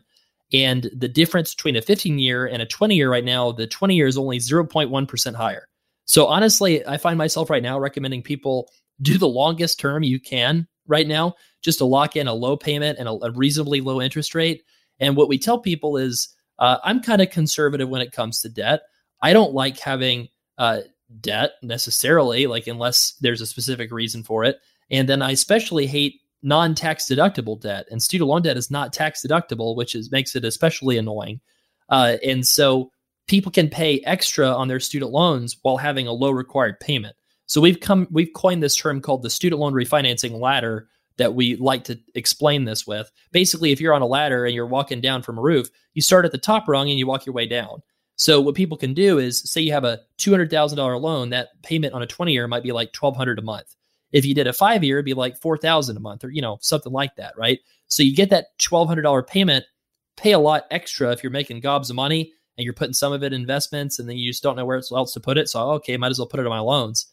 And the difference between a 15 year and a 20 year right now, the 20 year is only 0.1% higher. So honestly, I find myself right now recommending people do the longest term you can right now just to lock in a low payment and a, a reasonably low interest rate. And what we tell people is uh, I'm kind of conservative when it comes to debt. I don't like having uh, debt necessarily, like unless there's a specific reason for it. And then I especially hate non-tax deductible debt, and student loan debt is not tax deductible, which is makes it especially annoying. Uh, and so people can pay extra on their student loans while having a low required payment. So we've come we've coined this term called the student loan refinancing ladder that we like to explain this with. Basically, if you're on a ladder and you're walking down from a roof, you start at the top rung and you walk your way down. So what people can do is say you have a $200,000 loan, that payment on a 20 year might be like 1200 a month. If you did a 5 year it'd be like 4000 a month or you know, something like that, right? So you get that $1200 payment, pay a lot extra if you're making gobs of money and you're putting some of it in investments and then you just don't know where else to put it. So oh, okay, might as well put it on my loans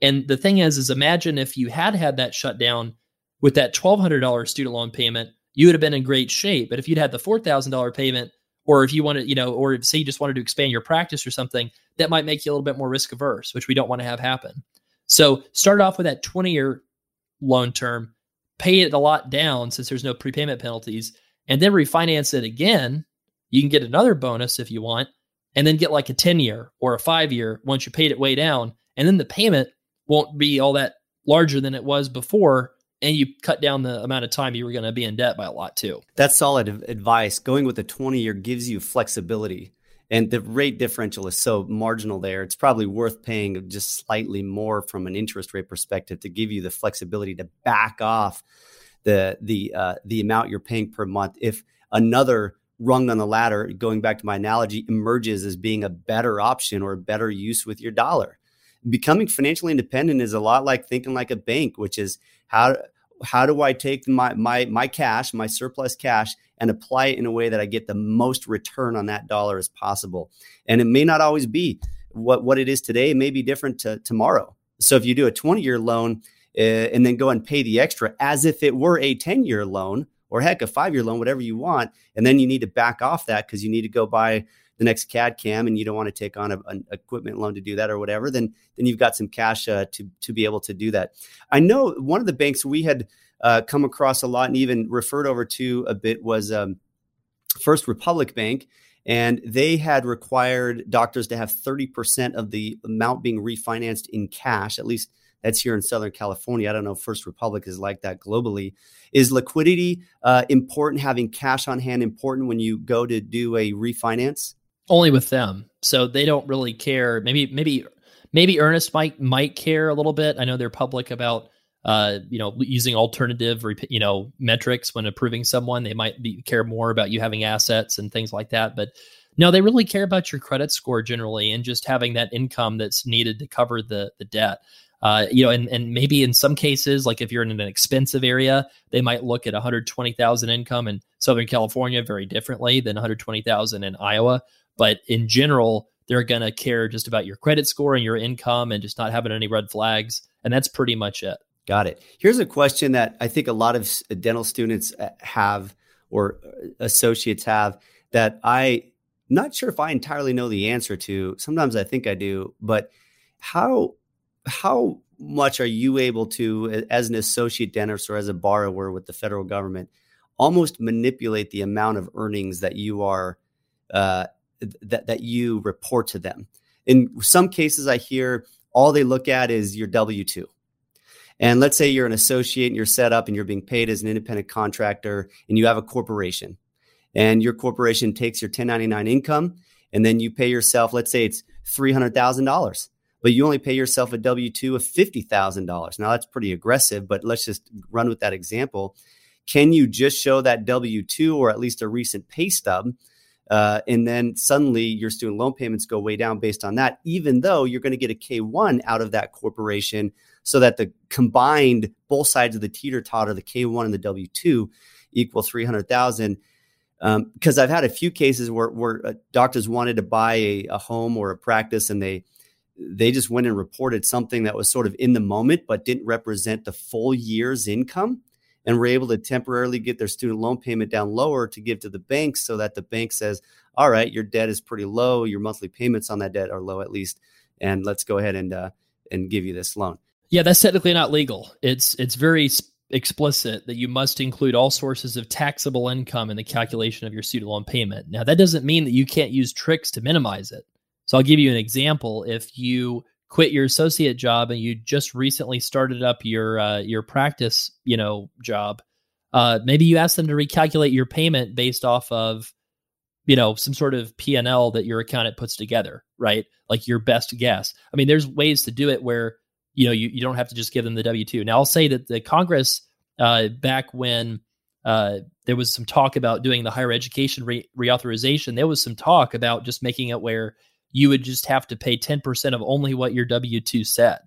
And the thing is, is imagine if you had had that shutdown with that $1,200 student loan payment, you would have been in great shape. But if you'd had the $4,000 payment, or if you wanted, you know, or say you just wanted to expand your practice or something, that might make you a little bit more risk averse, which we don't want to have happen. So start off with that 20 year loan term, pay it a lot down since there's no prepayment penalties, and then refinance it again. You can get another bonus if you want, and then get like a 10 year or a five year once you paid it way down. And then the payment won't be all that larger than it was before and you cut down the amount of time you were going to be in debt by a lot too. That's solid advice. Going with a 20 year gives you flexibility. And the rate differential is so marginal there. It's probably worth paying just slightly more from an interest rate perspective to give you the flexibility to back off the the uh, the amount you're paying per month. If another rung on the ladder, going back to my analogy, emerges as being a better option or a better use with your dollar. Becoming financially independent is a lot like thinking like a bank, which is how how do I take my my my cash, my surplus cash, and apply it in a way that I get the most return on that dollar as possible? And it may not always be what what it is today. It may be different to tomorrow. So if you do a 20 year loan uh, and then go and pay the extra as if it were a 10 year loan or heck a five year loan, whatever you want, and then you need to back off that because you need to go buy the next CAD CAM and you don't want to take on a, an equipment loan to do that or whatever, then then you've got some cash uh, to to be able to do that. I know one of the banks we had uh, come across a lot and even referred over to a bit was um, First Republic Bank. And they had required doctors to have 30% of the amount being refinanced in cash, at least that's here in Southern California. I don't know if First Republic is like that globally. Is liquidity uh, important? Having cash on hand important when you go to do a refinance? Only with them. So they don't really care. Maybe maybe maybe Earnest might might care a little bit. I know they're public about uh, you know using alternative you know metrics when approving someone. They might be, care more about you having assets and things like that. But no, they really care about your credit score generally and just having that income that's needed to cover the the debt. Uh, you know, and, and maybe in some cases, like if you're in an expensive area, they might look at 120,000 income in Southern California very differently than 120,000 in Iowa. But in general, they're going to care just about your credit score and your income and just not having any red flags. And that's pretty much it. Got it. Here's a question that I think a lot of dental students uh, have or uh, associates have that I not sure if I entirely know the answer to. Sometimes I think I do, but how how much are you able to as an associate dentist or as a borrower with the federal government almost manipulate the amount of earnings that you are uh, that that you report to them. In some cases, I hear all they look at is your W two. And let's say you're an associate and you're set up and you're being paid as an independent contractor and you have a corporation and your corporation takes your 1099 income and then you pay yourself, let's say it's $300,000, but you only pay yourself a W 2 of $50,000. Now that's pretty aggressive, but let's just run with that example. Can you just show that W 2 or at least a recent pay stub uh, and then suddenly your student loan payments go way down based on that, even though you're going to get a K1 out of that corporation so that the combined both sides of the teeter totter, the K1 and the W2 equal 300,000. Because um, I've had a few cases where, where uh, doctors wanted to buy a, a home or a practice and they they just went and reported something that was sort of in the moment but didn't represent the full year's income and we were able to temporarily get their student loan payment down lower to give to the bank so that the bank says, all right, your debt is pretty low. Your monthly payments on that debt are low at least. And let's go ahead and, uh, and give you this loan. Yeah, that's technically not legal. It's, it's very explicit that you must include all sources of taxable income in the calculation of your student loan payment. Now, that doesn't mean that you can't use tricks to minimize it. So I'll give you an example. If you quit your associate job and you just recently started up your uh, your practice, you know, job, uh, maybe you ask them to recalculate your payment based off of, you know, some sort of P and L that your accountant puts together, right? Like your best guess. I mean, there's ways to do it where you know you, you don't have to just give them the W two. Now, I'll say that the Congress uh, back when uh, there was some talk about doing the higher education re- reauthorization, there was some talk about just making it where you would just have to pay 10% of only what your W 2 said.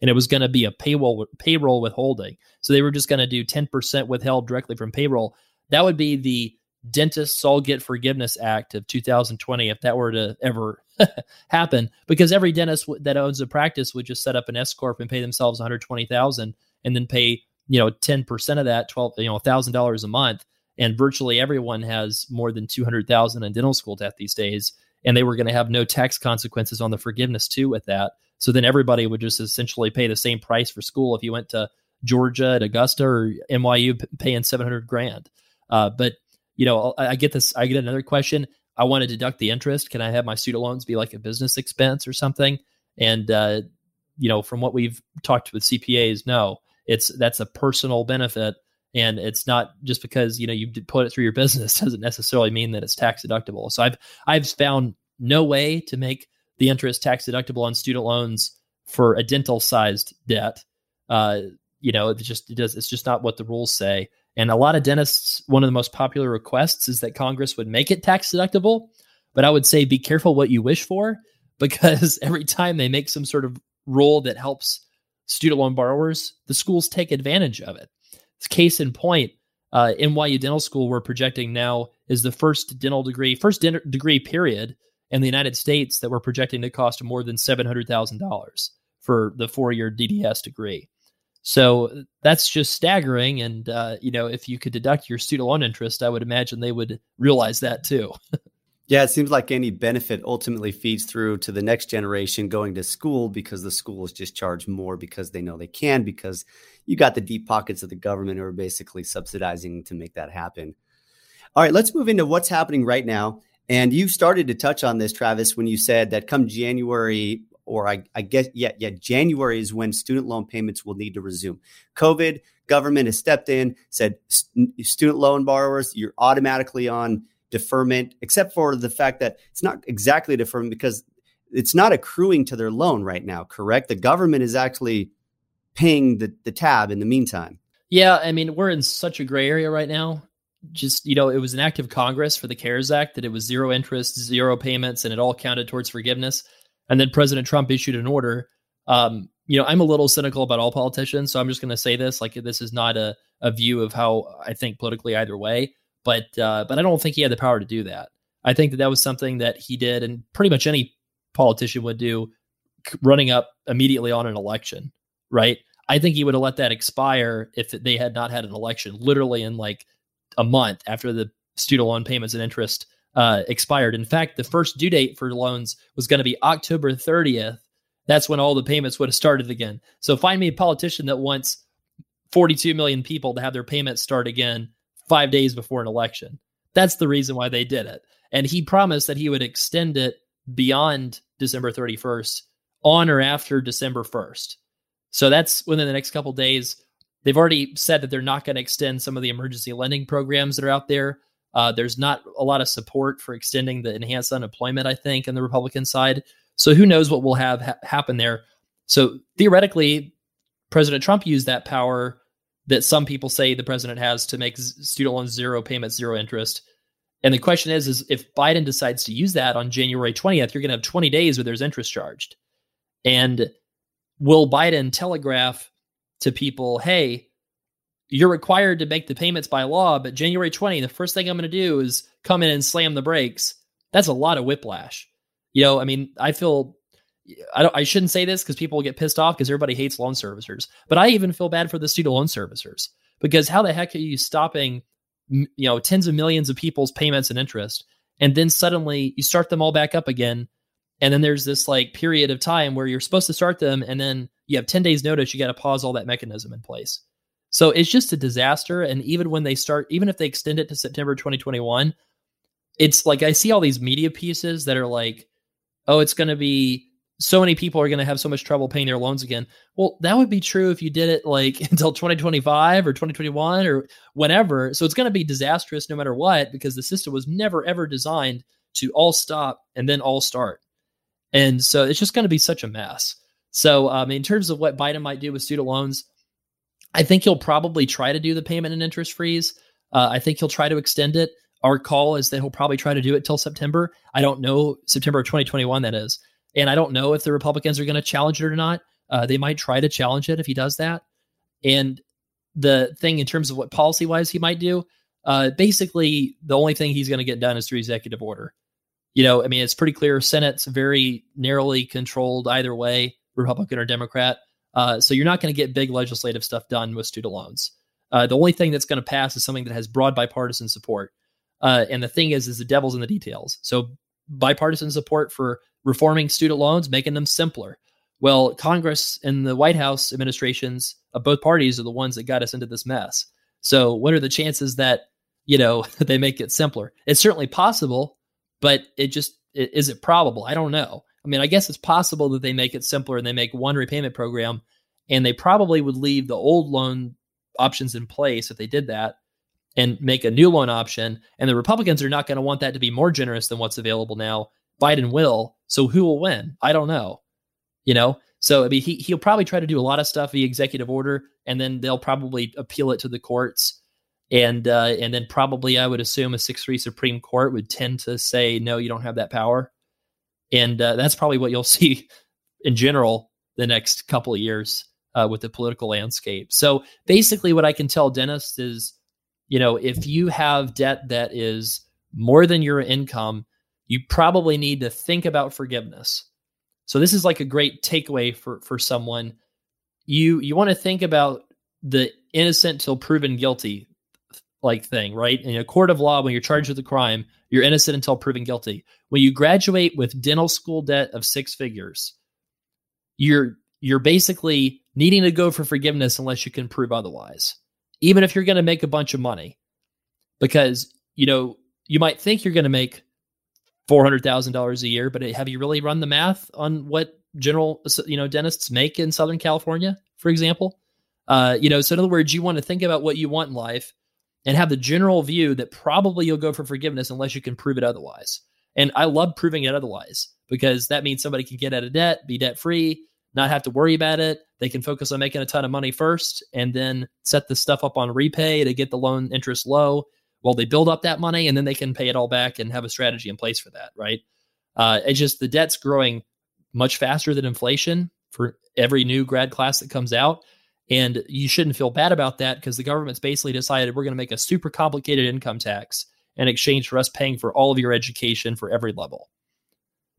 And it was going to be a payroll payroll withholding. So they were just going to do 10% withheld directly from payroll. That would be the dentists all get forgiveness act of 2020 if that were to ever happen because every dentist that owns a practice would just set up an S corp and pay themselves 120,000 and then pay you know 10% of that 12 you know $1000 a month and virtually everyone has more than 200,000 in dental school debt these days and they were going to have no tax consequences on the forgiveness too with that so then everybody would just essentially pay the same price for school if you went to Georgia at Augusta or NYU paying 700 grand uh, but you know, I, I get this. I get another question. I want to deduct the interest. Can I have my student loans be like a business expense or something? And uh, you know, from what we've talked with CPAs, no, it's that's a personal benefit, and it's not just because you know you put it through your business doesn't necessarily mean that it's tax deductible. So I've I've found no way to make the interest tax deductible on student loans for a dental sized debt. Uh, you know, it just it does. It's just not what the rules say. And a lot of dentists, one of the most popular requests is that Congress would make it tax deductible. But I would say be careful what you wish for because every time they make some sort of rule that helps student loan borrowers, the schools take advantage of it. Case in point, uh, NYU Dental School we're projecting now is the first dental degree, first dental degree period in the United States that we're projecting to cost more than seven hundred thousand dollars for the four year DDS degree. So that's just staggering. And, uh, you know, if you could deduct your student loan interest, I would imagine they would realize that too. yeah, it seems like any benefit ultimately feeds through to the next generation going to school because the schools just charge more because they know they can, because you got the deep pockets of the government who are basically subsidizing to make that happen. All right, let's move into what's happening right now. And you started to touch on this, Travis, when you said that come January or I, I guess yeah, yeah, January is when student loan payments will need to resume. COVID, government has stepped in, said student loan borrowers, you're automatically on deferment, except for the fact that it's not exactly deferment because it's not accruing to their loan right now, correct? The government is actually paying the, the tab in the meantime. Yeah, I mean, we're in such a gray area right now. Just, you know, it was an act of Congress for the CARES Act that it was zero interest, zero payments, and it all counted towards forgiveness. And then President Trump issued an order. Um, you know, I'm a little cynical about all politicians, so I'm just going to say this: like, this is not a, a view of how I think politically either way. But uh, but I don't think he had the power to do that. I think that that was something that he did, and pretty much any politician would do, running up immediately on an election, right? I think he would have let that expire if they had not had an election, literally in like a month after the student loan payments and interest uh, expired. In fact, the first due date for loans was going to be October 30th. That's when all the payments would have started again. So find me a politician that wants 42 million people to have their payments start again five days before an election. That's the reason why they did it. And he promised that he would extend it beyond December 31st on or after December 1st. So that's within the next couple days. They've already said that they're not going to extend some of the emergency lending programs that are out there. Uh, there's not a lot of support for extending the enhanced unemployment, I think, on the Republican side. So who knows what will have ha- happen there? So theoretically, President Trump used that power that some people say the president has to make student loans zero payments, zero interest. And the question is, is if Biden decides to use that on January 20th, you're going to have 20 days where there's interest charged. And will Biden telegraph to people, hey, you're required to make the payments by law, but January 20, the first thing I'm going to do is come in and slam the brakes. That's a lot of whiplash. You know, I mean, I feel I don't I shouldn't say this because people get pissed off because everybody hates loan servicers. But I even feel bad for the student loan servicers because how the heck are you stopping you know tens of millions of people's payments and interest and then suddenly you start them all back up again and then there's this like period of time where you're supposed to start them and then you have 10 days notice you got to pause all that mechanism in place so it's just a disaster. And even when they start, even if they extend it to September 2021, it's like I see all these media pieces that are like, oh, it's going to be so many people are going to have so much trouble paying their loans again. Well, that would be true if you did it like until 2025 or 2021 or whenever. So it's going to be disastrous no matter what because the system was never ever designed to all stop and then all start. And so it's just going to be such a mess. So, um, in terms of what Biden might do with student loans, I think he'll probably try to do the payment and interest freeze. Uh, I think he'll try to extend it. Our call is that he'll probably try to do it till September. I don't know September of 2021 that is, and I don't know if the Republicans are going to challenge it or not. Uh, they might try to challenge it if he does that. And the thing in terms of what policy wise he might do, uh, basically the only thing he's going to get done is through executive order. You know, I mean, it's pretty clear. Senate's very narrowly controlled either way, Republican or Democrat. Uh, so you're not going to get big legislative stuff done with student loans. Uh, the only thing that's going to pass is something that has broad bipartisan support. Uh, and the thing is, is the devil's in the details. So bipartisan support for reforming student loans, making them simpler. Well, Congress and the White House administrations of both parties are the ones that got us into this mess. So, what are the chances that you know they make it simpler? It's certainly possible, but it just is it probable? I don't know. I mean, I guess it's possible that they make it simpler and they make one repayment program, and they probably would leave the old loan options in place if they did that and make a new loan option. And the Republicans are not going to want that to be more generous than what's available now. Biden will. So who will win? I don't know. You know, so I mean, he he'll probably try to do a lot of stuff via executive order, and then they'll probably appeal it to the courts, and uh, and then probably I would assume a six three Supreme Court would tend to say no, you don't have that power, and uh, that's probably what you'll see in general the next couple of years uh, with the political landscape. So basically, what I can tell dentists is, you know, if you have debt that is more than your income, you probably need to think about forgiveness so this is like a great takeaway for for someone. You you want to think about the innocent till proven guilty like thing, right? In a court of law, when you're charged with a crime, you're innocent until proven guilty. When you graduate with dental school debt of six figures, you're you're basically needing to go for forgiveness unless you can prove otherwise. Even if you're going to make a bunch of money. Because, you know, you might think you're going to make four hundred thousand dollars a year, but have you really run the math on what general you know dentists make in Southern California, for example? Uh, you know, so in other words, you want to think about what you want in life and have the general view that probably you'll go for forgiveness unless you can prove it otherwise. And I love proving it otherwise because that means somebody can get out of debt, be debt free, not have to worry about it. They can focus on making a ton of money first and then set the stuff up on REPAYE to get the loan interest low well, they build up that money and then they can pay it all back and have a strategy in place for that, right? Uh, it's just the debt's growing much faster than inflation for every new grad class that comes out. And you shouldn't feel bad about that because the government's basically decided we're going to make a super complicated income tax in exchange for us paying for all of your education for every level.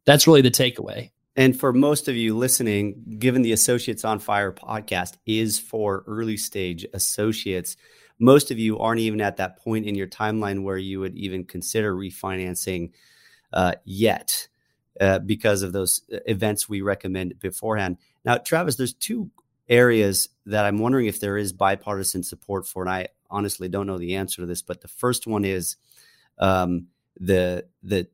That's really the takeaway. And for most of you listening, given the Associates on Fire podcast is for early stage associates, most of you aren't even at that point in your timeline where you would even consider refinancing uh, yet uh, because of those uh, events we recommend beforehand. Now, Travis, there's two areas that I'm wondering if there is bipartisan support for, and I honestly don't know the answer to this. But the first one is um, the the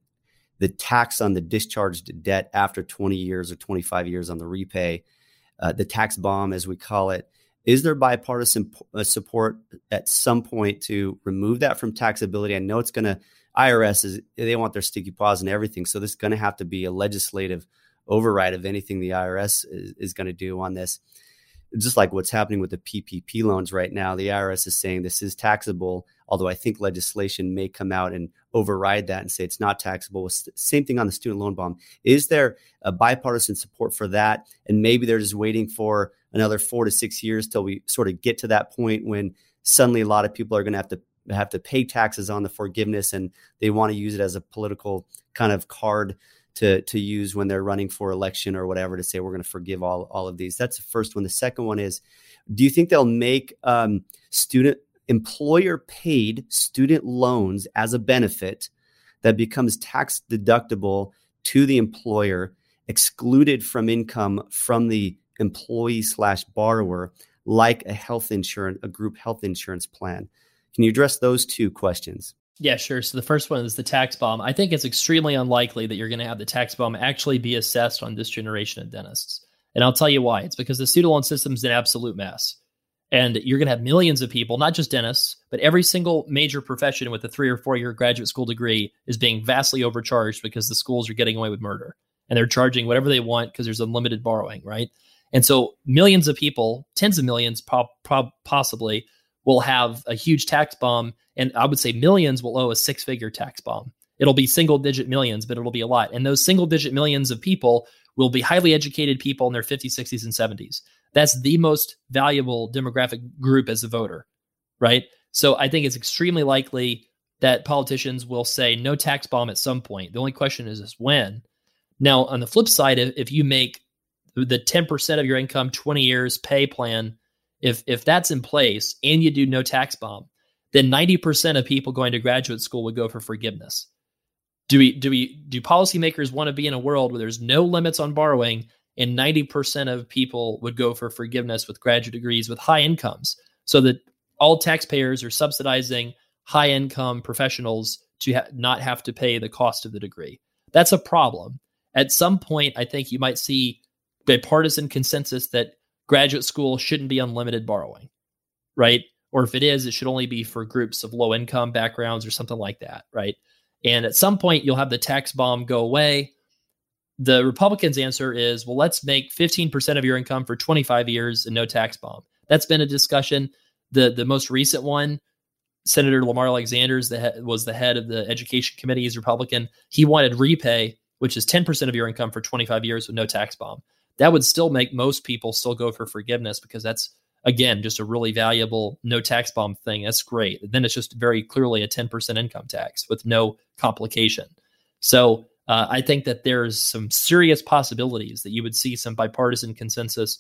the tax on the discharged debt after 20 years or 25 years on the REPAYE, uh, the tax bomb, as we call it. Is there bipartisan uh, support at some point to remove that from taxability? I know it's going to IRS is they want their sticky paws and everything, so this is going to have to be a legislative override of anything the IRS is, is going to do on this. Just like what's happening with the PPP loans right now, the IRS is saying this is taxable, although I think legislation may come out and override that and say it's not taxable. Same thing on the student loan bomb. Is there a bipartisan support for that? And maybe they're just waiting for another four to six years till we sort of get to that point when suddenly a lot of people are going to have to have to pay taxes on the forgiveness and they want to use it as a political kind of card to to use when they're running for election or whatever to say we're going to forgive all all of these. That's the first one. The second one is, do you think they'll make um, student employer paid student loans as a benefit that becomes tax deductible to the employer, excluded from income from the employee slash borrower like a health insurance, a group health insurance plan. Can you address those two questions? Yeah, sure. So the first one is the tax bomb. I think it's extremely unlikely that you're going to have the tax bomb actually be assessed on this generation of dentists. And I'll tell you why. It's because the student loan system is an absolute mess. And you're going to have millions of people, not just dentists, but every single major profession with a three or four year graduate school degree is being vastly overcharged because the schools are getting away with murder. And they're charging whatever they want because there's unlimited borrowing, right? And so millions of people, tens of millions po- po- possibly, will have a huge tax bomb. And I would say millions will owe a six figure tax bomb. It'll be single digit millions, but it'll be a lot. And those single digit millions of people will be highly educated people in their 50s, 60s, and 70s. That's the most valuable demographic group as a voter, right? So I think it's extremely likely that politicians will say no tax bomb at some point. The only question is, is when. Now, on the flip side, if, if you make the 10% of your income 20 years pay plan, if if that's in place and you do no tax bomb, then 90% of people going to graduate school would go for forgiveness. Do we do we do policymakers want to be in a world where there's no limits on borrowing and 90% of people would go for forgiveness with graduate degrees with high incomes so that all taxpayers are subsidizing high income professionals to ha- not have to pay the cost of the degree. That's a problem. At some point, I think you might see bipartisan consensus that graduate school shouldn't be unlimited borrowing, right? Or if it is, it should only be for groups of low income backgrounds or something like that, right? And at some point, you'll have the tax bomb go away. The Republicans' answer is, well, let's make 15% of your income for 25 years and no tax bomb. That's been a discussion. The the most recent one, Senator Lamar he- was the head of the Education Committee. He's Republican. He wanted REPAYE, which is 10% of your income for 25 years with no tax bomb. That would still make most people still go for forgiveness because that's again just a really valuable no tax bomb thing. That's great. Then it's just very clearly a 10% income tax with no complication. So uh, I think that there's some serious possibilities that you would see some bipartisan consensus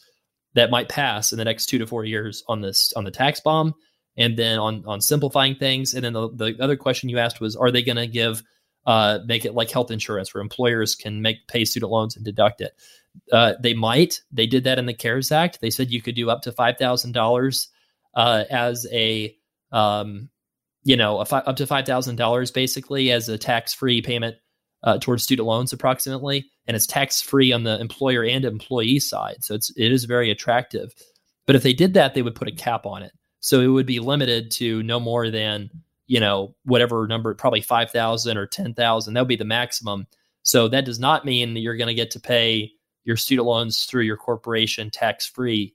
that might pass in the next two to four years on this on the tax bomb and then on on simplifying things and then the, the other question you asked was are they going to give uh, make it like health insurance where employers can make pay student loans and deduct it uh, they might. They did that in the cares act. They said you could do up to $5000 uh, as a um, you know fi- up to $5000 basically as a tax-free payment uh, towards student loans approximately. And it's tax free on the employer and employee side. So it's it is very attractive. But if they did that they would put a cap on it. So it would be limited to no more than you know whatever number probably 5000 or 10000 that would be the maximum. So that does not mean that you're going to get to pay your student loans through your corporation tax free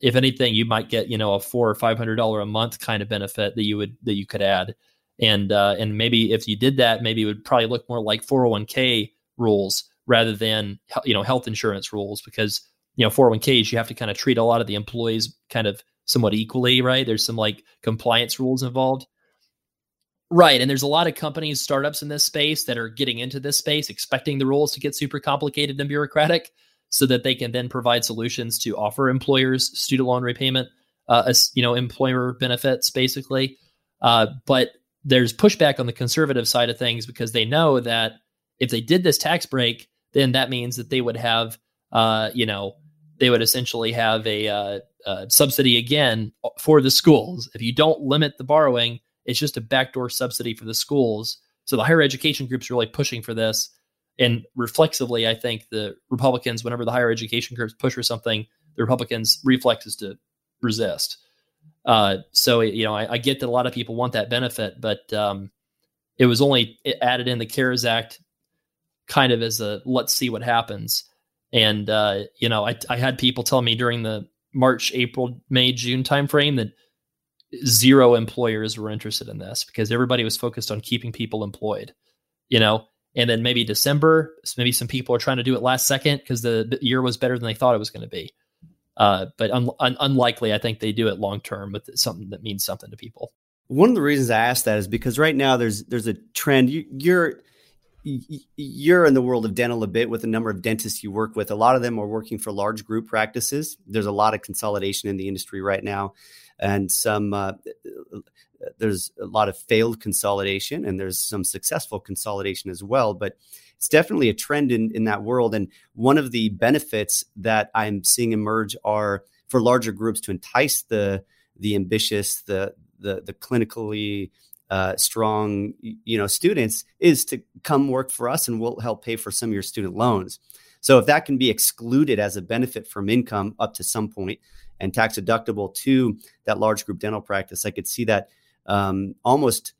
if anything you might get you know a four or five hundred dollar a month kind of benefit that you would that you could add and uh, and maybe if you did that, maybe it would probably look more like 401k rules rather than you know health insurance rules because you know 401ks you have to kind of treat a lot of the employees kind of somewhat equally, right? There's some like compliance rules involved. Right. And there's a lot of companies, startups in this space that are getting into this space, expecting the rules to get super complicated and bureaucratic so that they can then provide solutions to offer employers student loan repayment, uh, as, you know, employer benefits basically. Uh, but there's pushback on the conservative side of things because they know that if they did this tax break, then that means that they would have, uh, you know, they would essentially have a, uh, uh, subsidy again for the schools. If you don't limit the borrowing, it's just a backdoor subsidy for the schools. So the higher education groups really pushing for this. And reflexively, I think the Republicans, whenever the higher education groups push for something, the Republicans' reflex is to resist. Uh, so you know, I, I, get that a lot of people want that benefit, but um, it was only added in the CARES Act, kind of as a let's see what happens. And uh, you know, I, I had people tell me during the March, April, May, June timeframe that zero employers were interested in this because everybody was focused on keeping people employed. You know, and then maybe December, maybe some people are trying to do it last second because the year was better than they thought it was going to be. Uh, but un- un- unlikely, I think they do it long term with something that means something to people. One of the reasons I asked that is because right now there's there's a trend. You, you're you're in the world of dental a bit with a number of dentists you work with. A lot of them are working for large group practices. There's a lot of consolidation in the industry right now, and some uh, there's a lot of failed consolidation, and there's some successful consolidation as well. But it's definitely a trend in, in that world. And one of the benefits that I'm seeing emerge are for larger groups to entice the the ambitious, the the the clinically uh, strong, you know, students is to come work for us, and we'll help pay for some of your student loans. So if that can be excluded as a benefit from income up to some point and tax deductible to that large group dental practice, I could see that um, almost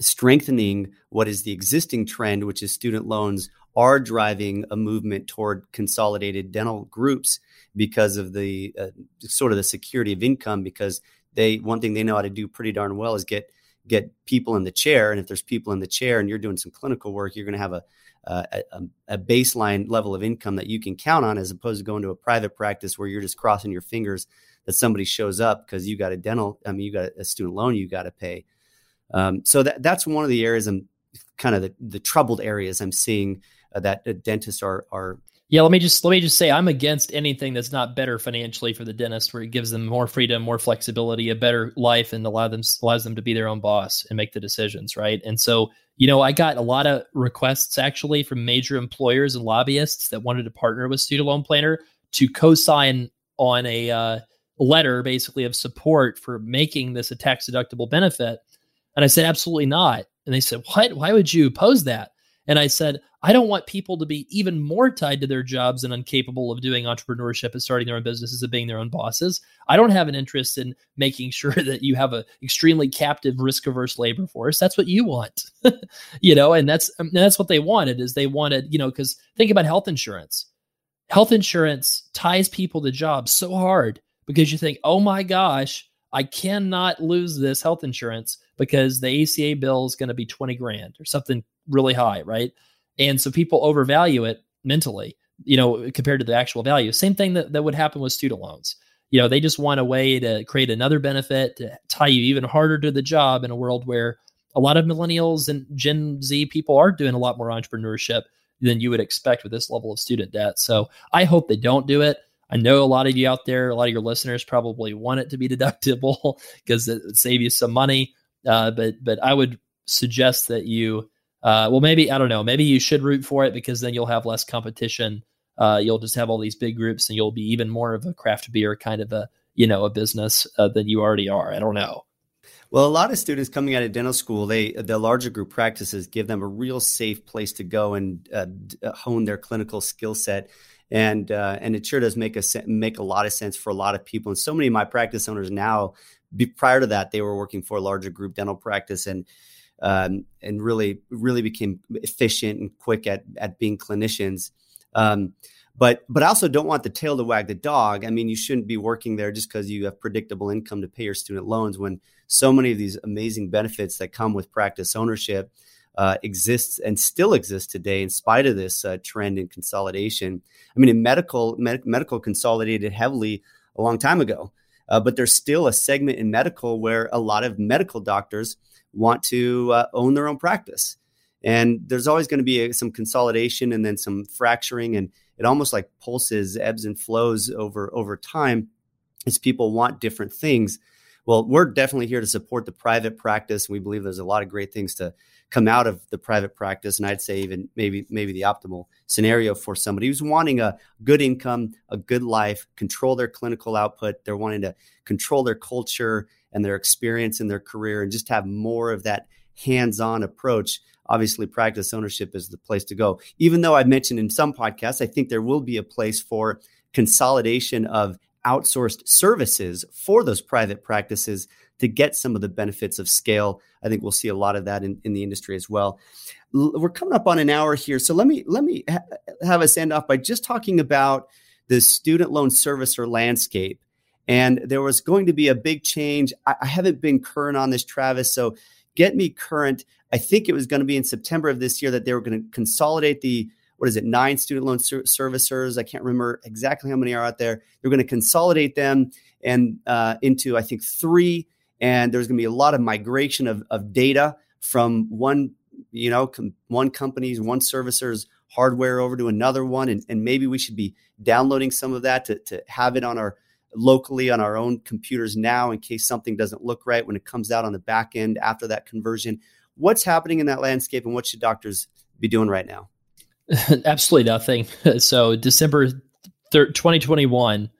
strengthening what is the existing trend, which is student loans are driving a movement toward consolidated dental groups because of the uh, sort of the security of income. Because they one thing they know how to do pretty darn well is get get people in the chair, and if there's people in the chair and you're doing some clinical work, you're going to have a a, a, baseline level of income that you can count on, as opposed to going to a private practice where you're just crossing your fingers that somebody shows up because you got a dental, I mean, you got a student loan you got to pay. Um, so that that's one of the areas I'm kind of the, the troubled areas I'm seeing uh, that uh, dentists are are yeah, let me just let me just say I'm against anything that's not better financially for the dentist, where it gives them more freedom, more flexibility, a better life, and allow them allows them to be their own boss and make the decisions, right? And so, you know, I got a lot of requests actually from major employers and lobbyists that wanted to partner with Student Loan Planner to co-sign on a uh, letter, basically of support for making this a tax deductible benefit. And I said, absolutely not. And they said, what? Why would you oppose that? And I said, I don't want people to be even more tied to their jobs and incapable of doing entrepreneurship and starting their own businesses and being their own bosses. I don't have an interest in making sure that you have an extremely captive, risk averse labor force. That's what you want, you know, and that's and that's what they wanted. Is they wanted, you know, because think about health insurance. Health insurance ties people to jobs so hard because you think, oh my gosh, I cannot lose this health insurance because the ACA bill is going to be 20 grand or something really high, right? And so people overvalue it mentally, you know, compared to the actual value. Same thing that, that would happen with student loans. You know, they just want a way to create another benefit to tie you even harder to the job in a world where a lot of millennials and Gen Z people are doing a lot more entrepreneurship than you would expect with this level of student debt. So I hope they don't do it. I know a lot of you out there, a lot of your listeners probably want it to be deductible because it would save you some money. Uh, but but I would suggest that you uh, well, maybe I don't know. Maybe you should root for it because then you'll have less competition. Uh, you'll just have all these big groups, and you'll be even more of a craft beer kind of a you know a business uh, than you already are. I don't know. Well, a lot of students coming out of dental school, they the larger group practices give them a real safe place to go and uh, uh, hone their clinical skill set, and uh, and it sure does make a make a lot of sense for a lot of people. And so many of my practice owners now, be, prior to that, they were working for a larger group dental practice, and um, and really really became efficient and quick at at being clinicians. Um, but but I also don't want the tail to wag the dog. I mean, you shouldn't be working there just because you have predictable income to pay your student loans when so many of these amazing benefits that come with practice ownership uh, exists and still exist today in spite of this uh, trend in consolidation. I mean, in medical, med- medical consolidated heavily a long time ago, uh, but there's still a segment in medical where a lot of medical doctors want to uh, own their own practice. And there's always going to be a, some consolidation and then some fracturing, and it almost like pulses, ebbs and flows over over time as people want different things. Well, we're definitely here to support the private practice. We believe there's a lot of great things to come out of the private practice, and I'd say even maybe maybe the optimal scenario for somebody who's wanting a good income, a good life, control their clinical output. They're wanting to control their culture and their experience in their career and just have more of that hands-on approach obviously practice ownership is the place to go. Even though i've mentioned in some podcasts i think there will be a place for consolidation of outsourced services for those private practices to get some of the benefits of scale. I think we'll see a lot of that in, in the industry as well. We're coming up on an hour here so let me let me ha- have us end off by just talking about the student loan servicer landscape and there was going to be a big change. I, I haven't been current on this, Travis. So get me current. I think it was going to be in September of this year that they were going to consolidate the what is it nine student loan ser- servicers. I can't remember exactly how many are out there. They're going to consolidate them and uh, into I think three. And there's going to be a lot of migration of, of data from one you know com- one company's one servicer's hardware over to another one and, and maybe we should be downloading some of that to, to have it on our locally on our own computers now in case something doesn't look right when it comes out on the back end after that conversion. What's happening in that landscape and what should doctors be doing right now? Absolutely nothing. So, December 2021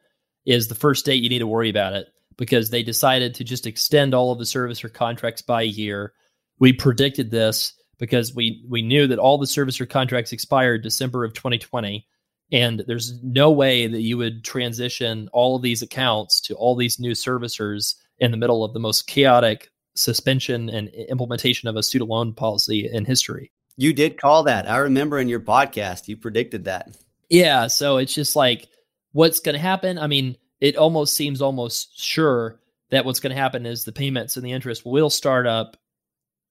is the first date you need to worry about it because they decided to just extend all of the servicer contracts by a year. We predicted this because we we knew that all the servicer contracts expired December of 2020 and there's no way that you would transition all of these accounts to all these new servicers in the middle of the most chaotic suspension and implementation of a student loan policy in history. You did call that. I remember in your podcast, you predicted that. Yeah. So it's just like, what's going to happen? I mean, it almost seems almost sure that what's going to happen is the payments and the interest will start up,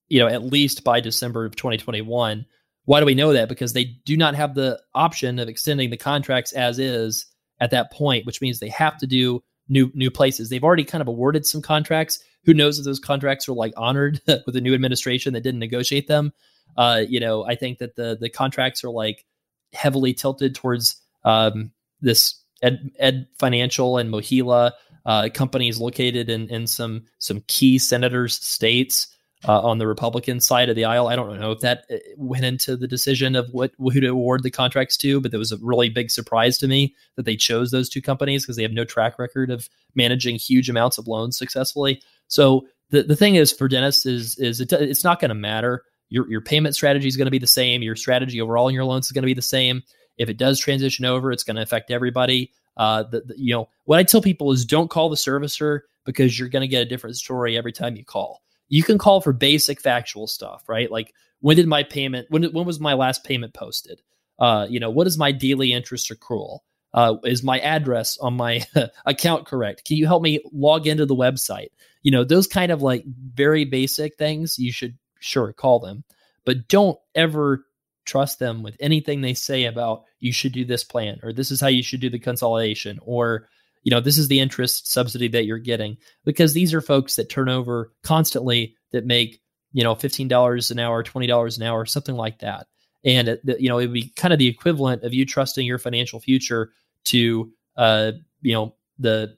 you know, at least by December of 2021 why do we know that? Because they do not have the option of extending the contracts as is at that point, which means they have to do new new places. They've already kind of awarded some contracts. Who knows if those contracts are like honored with the new administration that didn't negotiate them? Uh, you know, I think that the the contracts are like heavily tilted towards um, this Ed, Ed Financial and MOHELA uh, companies located in in some some key senators' states uh, on the Republican side of the aisle. I don't know if that uh, went into the decision of what who to award the contracts to, but there was a really big surprise to me that they chose those two companies because they have no track record of managing huge amounts of loans successfully. So the, the thing is for Dennis is is it, it's not going to matter. Your your payment strategy is going to be the same. Your strategy overall in your loans is going to be the same. If it does transition over, it's going to affect everybody. Uh, the, the, you know what I tell people is don't call the servicer because you're going to get a different story every time you call you can call for basic factual stuff, right? Like when did my payment when when was my last payment posted? Uh, you know, what is my daily interest accrual? Uh, is my address on my account correct? Can you help me log into the website? You know, those kind of like very basic things you should sure call them, but don't ever trust them with anything they say about you should do this plan or this is how you should do the consolidation or you know, this is the interest subsidy that you're getting because these are folks that turn over constantly that make, you know, $15 an hour, $20 an hour, something like that. And, you know, it would be kind of the equivalent of you trusting your financial future to, uh, you know, the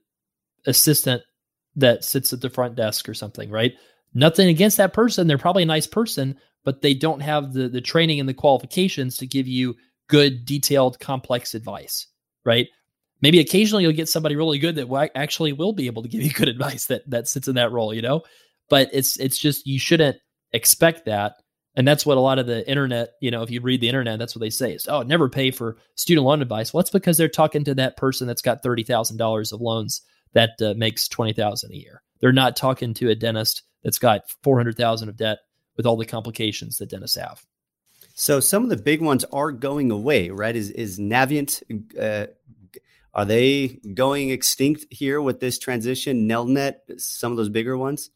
assistant that sits at the front desk or something, right? Nothing against that person. They're probably a nice person, but they don't have the the training and the qualifications to give you good, detailed, complex advice, right? Maybe occasionally you'll get somebody really good that actually will be able to give you good advice that that sits in that role you know? But it's it's just you shouldn't expect that. And that's what a lot of the internet you know if you read the internet that's what they say is oh never pay for student loan advice. Well because they're talking to that person that's got $30000 of loans that uh, makes 20000 a year. They're not talking to a dentist that's got 400000 of debt with all the complications that dentists have. So some of the big ones are going away, right? Is is Navient uh, are they going extinct here with this transition? Nelnet, some of those bigger ones?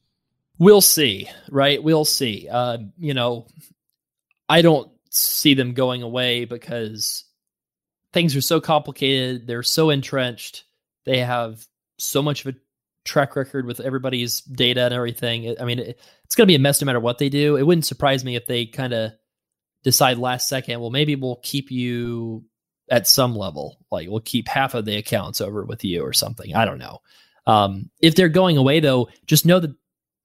We'll see, right? We'll see. Uh, you know, I don't see them going away because things are so complicated. They're so entrenched. They have so much of a track record with everybody's data and everything. I mean, it, it's going to be a mess no matter what they do. It wouldn't surprise me if they kind of decide last second, well, maybe we'll keep you at some level. Like we'll keep half of the accounts over with you or something. I don't know. Um, if they're going away though, just know that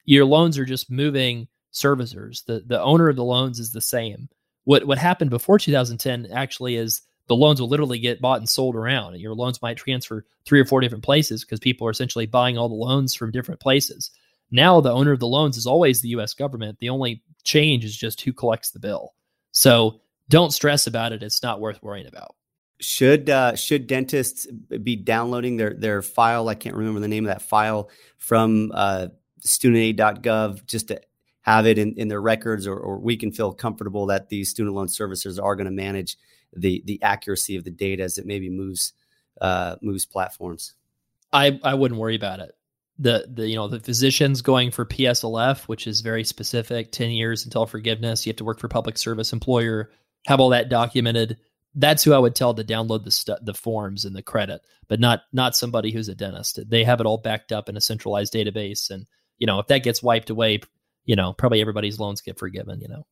your loans are just moving servicers. The the owner of the loans is the same. What what happened before 2010 actually is the loans will literally get bought and sold around. And your loans might transfer three or four different places because people are essentially buying all the loans from different places. Now the owner of the loans is always the US government. The only change is just who collects the bill. So don't stress about it. It's not worth worrying about. Should uh, should dentists be downloading their their file? I can't remember the name of that file from uh, studentaid.gov just to have it in, in their records, or, or we can feel comfortable that these student loan servicers are going to manage the the accuracy of the data as it maybe moves uh, moves platforms. I I wouldn't worry about it. The the you know the physicians going for PSLF, which is very specific, ten years until forgiveness. You have to work for public service employer, have all that documented that's who I would tell to download the the forms and the credit, but not not somebody who's a dentist. They have it all backed up in a centralized database, and you know if that gets wiped away, you know probably everybody's loans get forgiven. You know,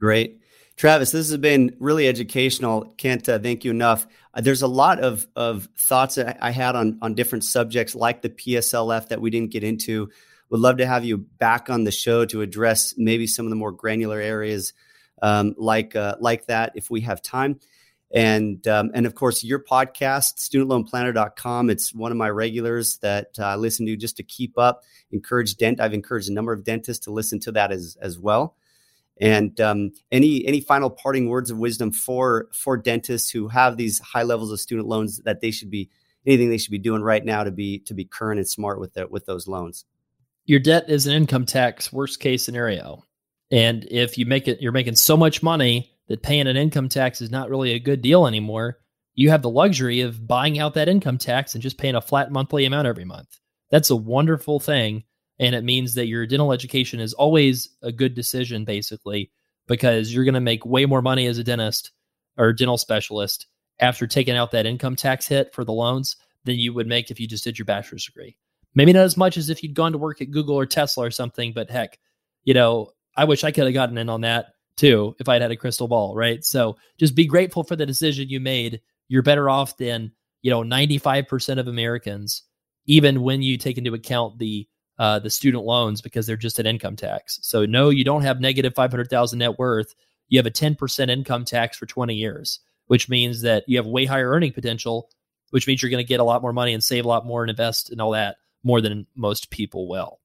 great. Travis, this has been really educational. Can't uh, thank you enough. Uh, there's a lot of of thoughts that I had on on different subjects, like the PSLF that we didn't get into. Would love to have you back on the show to address maybe some of the more granular areas, um, like uh, like that, if we have time and um, and of course your podcast studentloanplanner.com it's one of my regulars that uh, i listen to just to keep up encourage dent i've encouraged a number of dentists to listen to that as as well. And um, any any final parting words of wisdom for for dentists who have these high levels of student loans that they should be anything they should be doing right now to be to be current and smart with that with those loans? Your debt is an income tax worst case scenario. And if you make it you're making so much money that paying an income tax is not really a good deal anymore, you have the luxury of buying out that income tax and just paying a flat monthly amount every month. That's a wonderful thing. And it means that your dental education is always a good decision, basically, because you're going to make way more money as a dentist or dental specialist after taking out that income tax hit for the loans than you would make if you just did your bachelor's degree. Maybe not as much as if you'd gone to work at Google or Tesla or something, but heck, you know, I wish I could have gotten in on that too if I'd had a crystal ball, right? So just be grateful for the decision you made. You're better off than, you know, 95% of Americans, even when you take into account the uh, the student loans because they're just an income tax. So no, you don't have negative 500,000 net worth. You have a 10% income tax for 20 years, which means that you have way higher earning potential, which means you're going to get a lot more money and save a lot more and invest and all that more than most people will.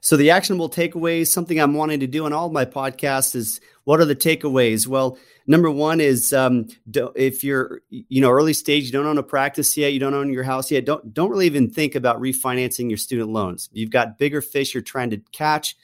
So the actionable takeaways, something I'm wanting to do on all my podcasts is what are the takeaways? Well, number one is um, if you're you know early stage, you don't own a practice yet, you don't own your house yet, don't don't really even think about refinancing your student loans. You've got bigger fish you're trying to catch.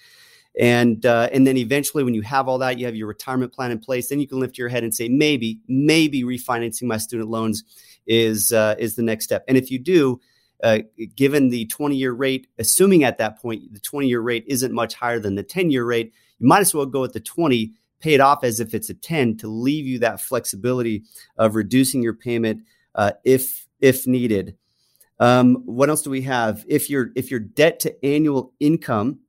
And uh, and then eventually, when you have all that, you have your retirement plan in place. Then you can lift your head and say, maybe, maybe refinancing my student loans is uh, is the next step. And if you do, uh, given the 20 year rate, assuming at that point the 20 year rate isn't much higher than the 10 year rate, you might as well go with the 20, pay it off as if it's a 10 to leave you that flexibility of reducing your payment uh, if if needed. Um, what else do we have? If your if your debt to annual income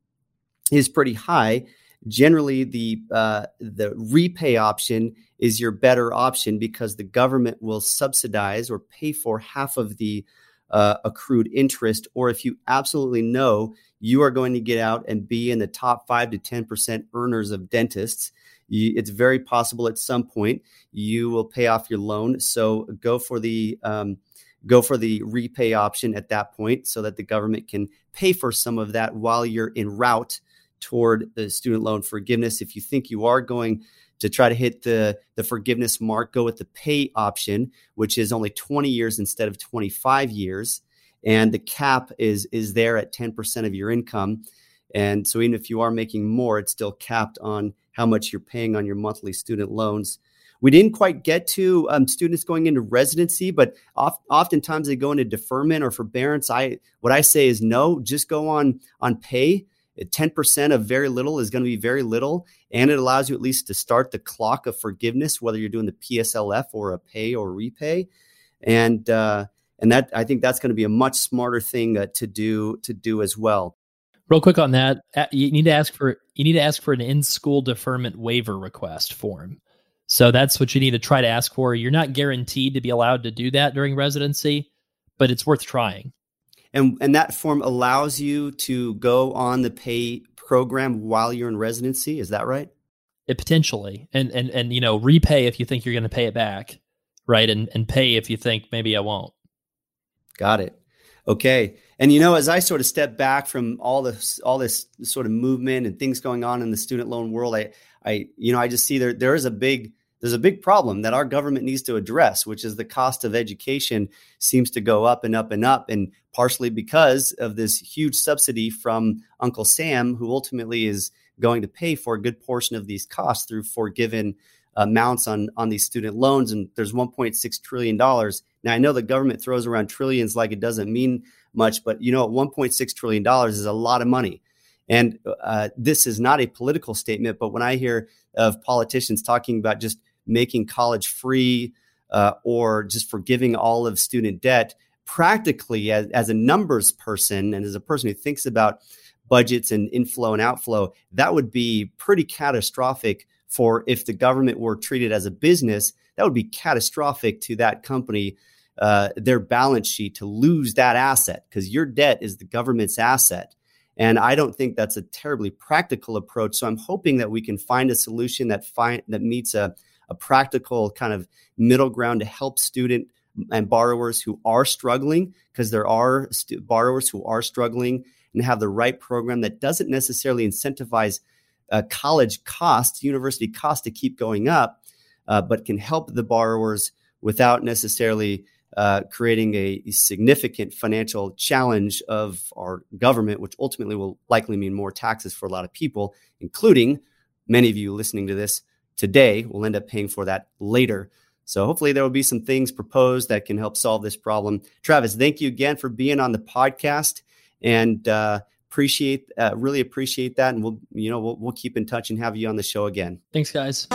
is pretty high, generally the uh, the REPAYE option is your better option because the government will subsidize or pay for half of the uh, accrued interest, or if you absolutely know you are going to get out and be in the top five to 10% earners of dentists, you, it's very possible at some point you will pay off your loan. So go for the um, go for the REPAYE option at that point so that the government can pay for some of that while you're en route toward the student loan forgiveness. If you think you are going to try to hit the, the forgiveness mark, go with the PAYE option, which is only 20 years instead of 25 years. And the cap is, is there at 10% of your income. And so even if you are making more, it's still capped on how much you're paying on your monthly student loans. We didn't quite get to um, students going into residency, but oft, oftentimes they go into deferment or forbearance. I what I say is no, just go on on PAYE 10% of very little is going to be very little. And it allows you at least to start the clock of forgiveness, whether you're doing the PSLF or a pay or REPAYE. And, uh, and that I think that's going to be a much smarter thing uh, to do to do as well. Real quick on that, you need to ask for you need to ask for an in-school deferment waiver request form. So that's what you need to try to ask for. You're not guaranteed to be allowed to do that during residency, but it's worth trying and and that form allows you to go on the PAYE program while you're in residency is that right? It potentially. And and and you know REPAYE if you think you're going to pay it back right? And and PAYE if you think maybe i won't. Got it. Okay. And you know as i sort of step back from all this all this sort of movement and things going on in the student loan world i i you know i just see there there is a big there's a big problem that our government needs to address, which is the cost of education seems to go up and up and up, and partially because of this huge subsidy from Uncle Sam, who ultimately is going to pay for a good portion of these costs through forgiven amounts on on these student loans. And there's 1.6 trillion dollars. Now I know the government throws around trillions like it doesn't mean much, but you know, 1.6 trillion dollars is a lot of money. And uh, this is not a political statement, but when I hear of politicians talking about just making college free uh, or just forgiving all of student debt practically as, as a numbers person and as a person who thinks about budgets and inflow and outflow that would be pretty catastrophic for if the government were treated as a business that would be catastrophic to that company uh, their balance sheet to lose that asset because your debt is the government's asset and I don't think that's a terribly practical approach. So I'm hoping that we can find a solution that find that meets a a practical kind of middle ground to help student and borrowers who are struggling because there are st- borrowers who are struggling and have the right program that doesn't necessarily incentivize uh, college costs, university costs to keep going up, uh, but can help the borrowers without necessarily uh, creating a, significant financial challenge of our government, which ultimately will likely mean more taxes for a lot of people, including many of you listening to this today. We'll end up paying for that later. So hopefully there will be some things proposed that can help solve this problem. Travis, thank you again for being on the podcast and uh, appreciate uh, really appreciate that. And we'll you know we'll, we'll keep in touch and have you on the show again. Thanks, guys.